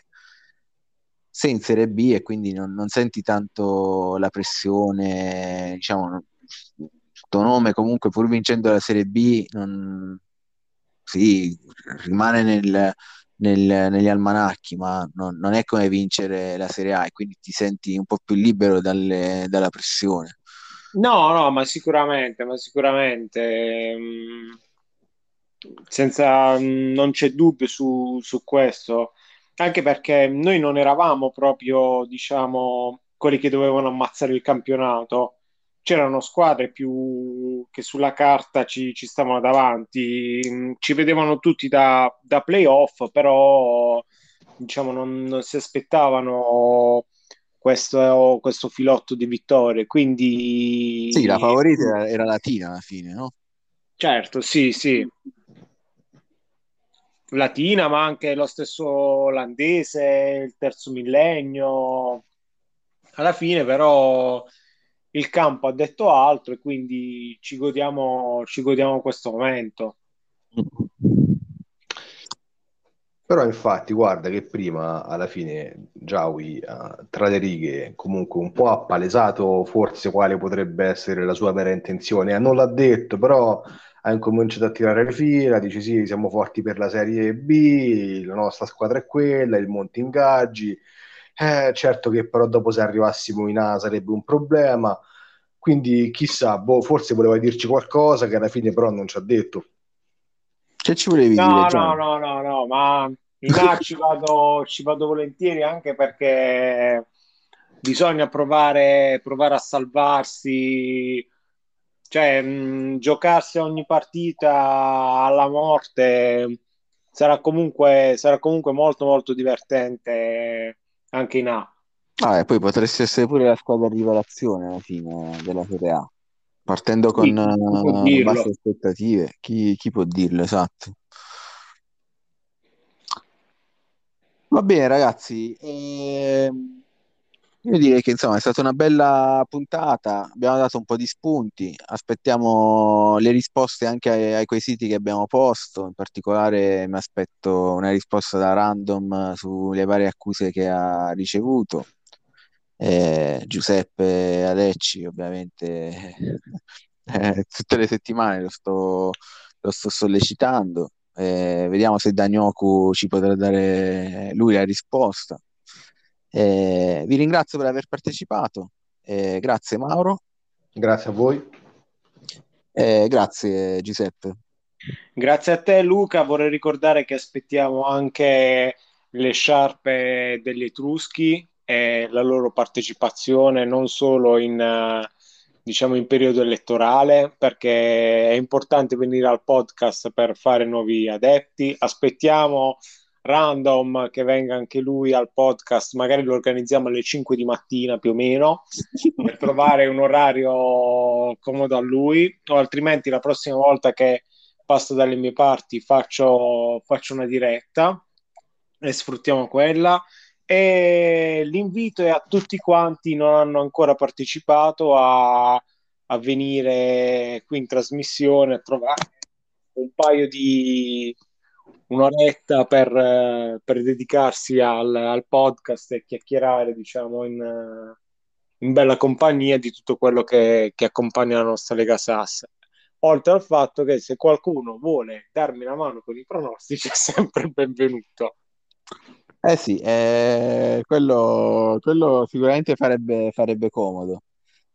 sei in Serie B e quindi non, non senti tanto la pressione, diciamo, tuo nome comunque pur vincendo la Serie B, non- sì, rimane nel- nel- negli almanacchi, ma non, non è come vincere la Serie A e quindi ti senti un po' più libero dalle- dalla pressione. No, no, ma sicuramente, ma sicuramente, mm, senza, mm, non c'è dubbio su, su questo, anche perché noi non eravamo proprio, diciamo, quelli che dovevano ammazzare il campionato. C'erano squadre più che sulla carta ci, ci stavano davanti, mm, ci vedevano tutti da, da playoff, però, diciamo, non, non si aspettavano questo, questo filotto di vittorie. Sì, la Quindi, favorita era, era Latina alla fine, no? certo, sì, sì, Latina, ma anche lo stesso olandese, il terzo millennio. Alla fine, però, il campo ha detto altro e quindi ci godiamo, ci godiamo questo momento. Però infatti guarda che prima alla fine Giawi eh, tra le righe comunque un po' ha palesato forse quale potrebbe essere la sua vera intenzione. Eh, non l'ha detto, però ha incominciato a tirare le fila, dice sì, siamo forti per la Serie B, la nostra squadra è quella, il monte ingaggi. Eh, certo che però dopo se arrivassimo in A sarebbe un problema, quindi chissà, boh, forse voleva dirci qualcosa che alla fine però non ci ha detto. Che ci volevi dire, No, no, no, no, no, ma in A ci vado, ci vado volentieri anche perché bisogna provare, provare a salvarsi, cioè mh, giocarsi ogni partita alla morte sarà comunque, sarà comunque molto molto divertente anche in A. Ah, e poi potresti essere pure la squadra di rivelazione alla fine della Serie A, partendo con Sì, eh, basse aspettative. Chi, chi può dirlo, esatto. Va bene, ragazzi. ehm, io direi che insomma è stata una bella puntata. Abbiamo dato un po' di spunti. Aspettiamo le risposte anche ai, ai quesiti che abbiamo posto. In particolare mi aspetto una risposta da Random sulle varie accuse che ha ricevuto. Eh, Giuseppe Alecci, ovviamente, eh, tutte le settimane lo sto, lo sto sollecitando. Eh, vediamo se Danioku ci potrà dare lui la risposta. Eh, vi ringrazio per aver partecipato Eh, grazie Mauro. Grazie a voi. Eh, grazie Giuseppe. Grazie a te Luca, vorrei ricordare che aspettiamo anche le sciarpe degli Etruschi e la loro partecipazione non solo in, eh, diciamo, in periodo elettorale, perché è importante venire al podcast per fare nuovi adepti. Aspettiamo random che venga anche lui al podcast, magari lo organizziamo alle 5 di mattina più o meno per trovare un orario comodo a lui, o altrimenti la prossima volta che passo dalle mie parti faccio, faccio una diretta e sfruttiamo quella. E l'invito è a tutti quanti non hanno ancora partecipato a, a venire qui in trasmissione a trovare un paio di un'oretta per, per dedicarsi al, al, podcast e chiacchierare, diciamo, in, in, bella compagnia di tutto quello che, che accompagna la nostra Lega Sass. Oltre al fatto che se qualcuno vuole darmi una mano con i pronostici è sempre benvenuto. Eh sì, eh, quello, quello, sicuramente farebbe, farebbe comodo.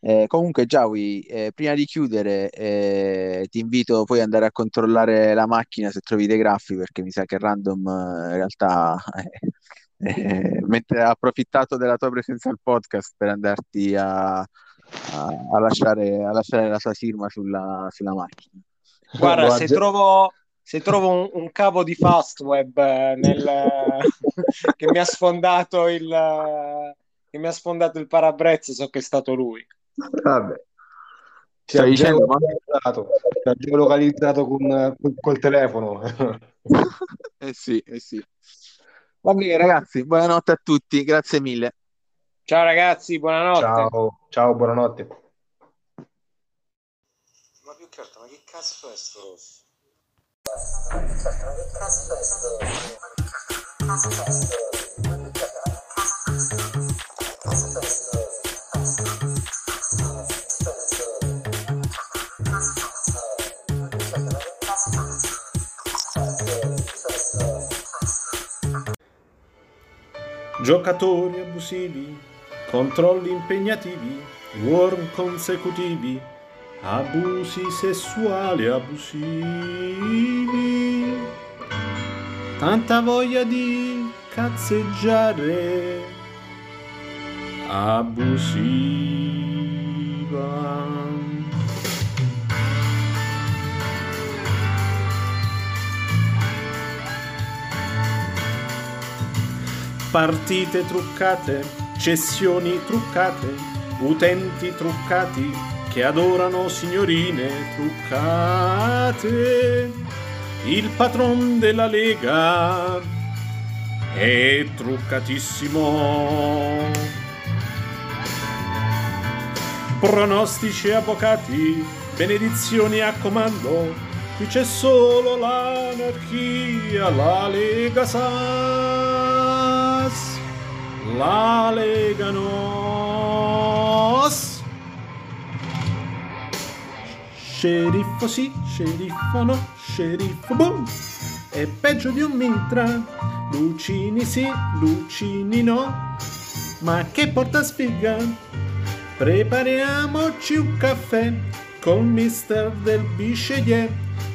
Eh, comunque, Giawi, eh, prima di chiudere, eh, ti invito poi ad andare a controllare la macchina se trovi dei graffi, perché mi sa che Random eh, in realtà eh, mentre ha approfittato della tua presenza al podcast per andarti a, a, a, lasciare, a lasciare, la sua firma sulla, sulla macchina. Guarda, se trovo, se trovo un, un, cavo di Fastweb eh, nel, che mi ha sfondato il che mi ha sfondato il parabrezza so che è stato lui vabbè. Ci ha geolocalizzato, geolocalizzato con, con, col telefono. Eh sì, eh sì. Va bene ragazzi buonanotte a tutti grazie mille. Ciao ragazzi buonanotte. Ciao, ciao buonanotte. Ma più che altro ma che cazzo è sto rosso Giocatori abusivi, controlli impegnativi, worm consecutivi, abusi sessuali abusivi. Tanta voglia di cazzeggiare abusiva. Partite truccate, cessioni truccate, utenti truccati che adorano signorine truccate. Il patron della Lega è truccatissimo. Pronostici avvocati, benedizioni a comando, qui c'è solo l'anarchia, la Lega Sas, la Lega Nos. Sceriffo sì, sceriffo no, sceriffo boom! È peggio di un mitra, Lucini sì, Lucini no, ma che porta sfiga! Prepariamoci un caffè col mister del Bichelier,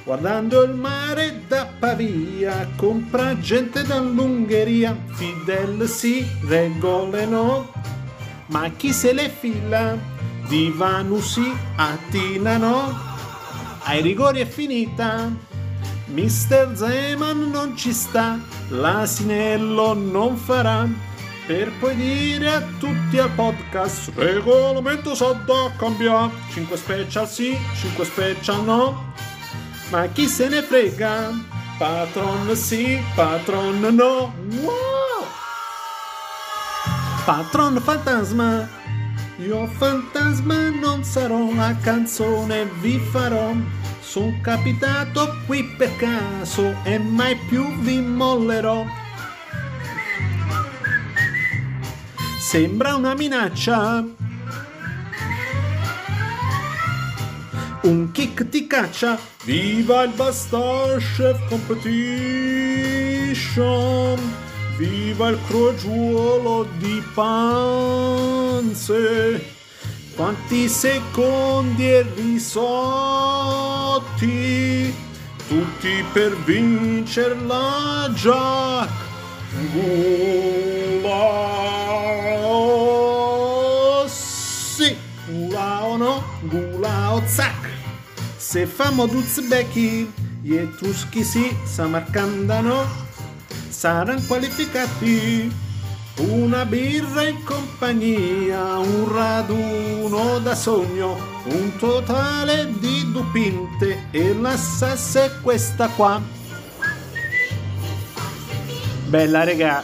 guardando il mare da Pavia, compra gente dall'Ungheria, Fidel sì, regole no, ma chi se le fila? Divanu sì, Attina no, ai rigori è finita. Mister Zeman non ci sta, l'asinello non farà. Per poi dire a tutti al podcast, regolamento sa da cambiare. 5 special sì, 5 special no. Ma chi se ne frega? Patron sì, patron no. Wow! Patron fantasma, io fantasma non sarò, la canzone vi farò. Sono capitato qui per caso e mai più vi mollerò. Sembra una minaccia. Un kick ti caccia. Viva il Basta Chef Competition! Viva il crogiuolo di panze! Quanti secondi e risotti, tutti per vincerla Jack Gulao. Sì, Gulao no, Gulao zac. Se famo Duzbeki, gli etruschi si samarcandano, saranno qualificati. Una birra in compagnia, un raduno da sogno, un totale di dupinte e la sassa è questa qua. Bella regà,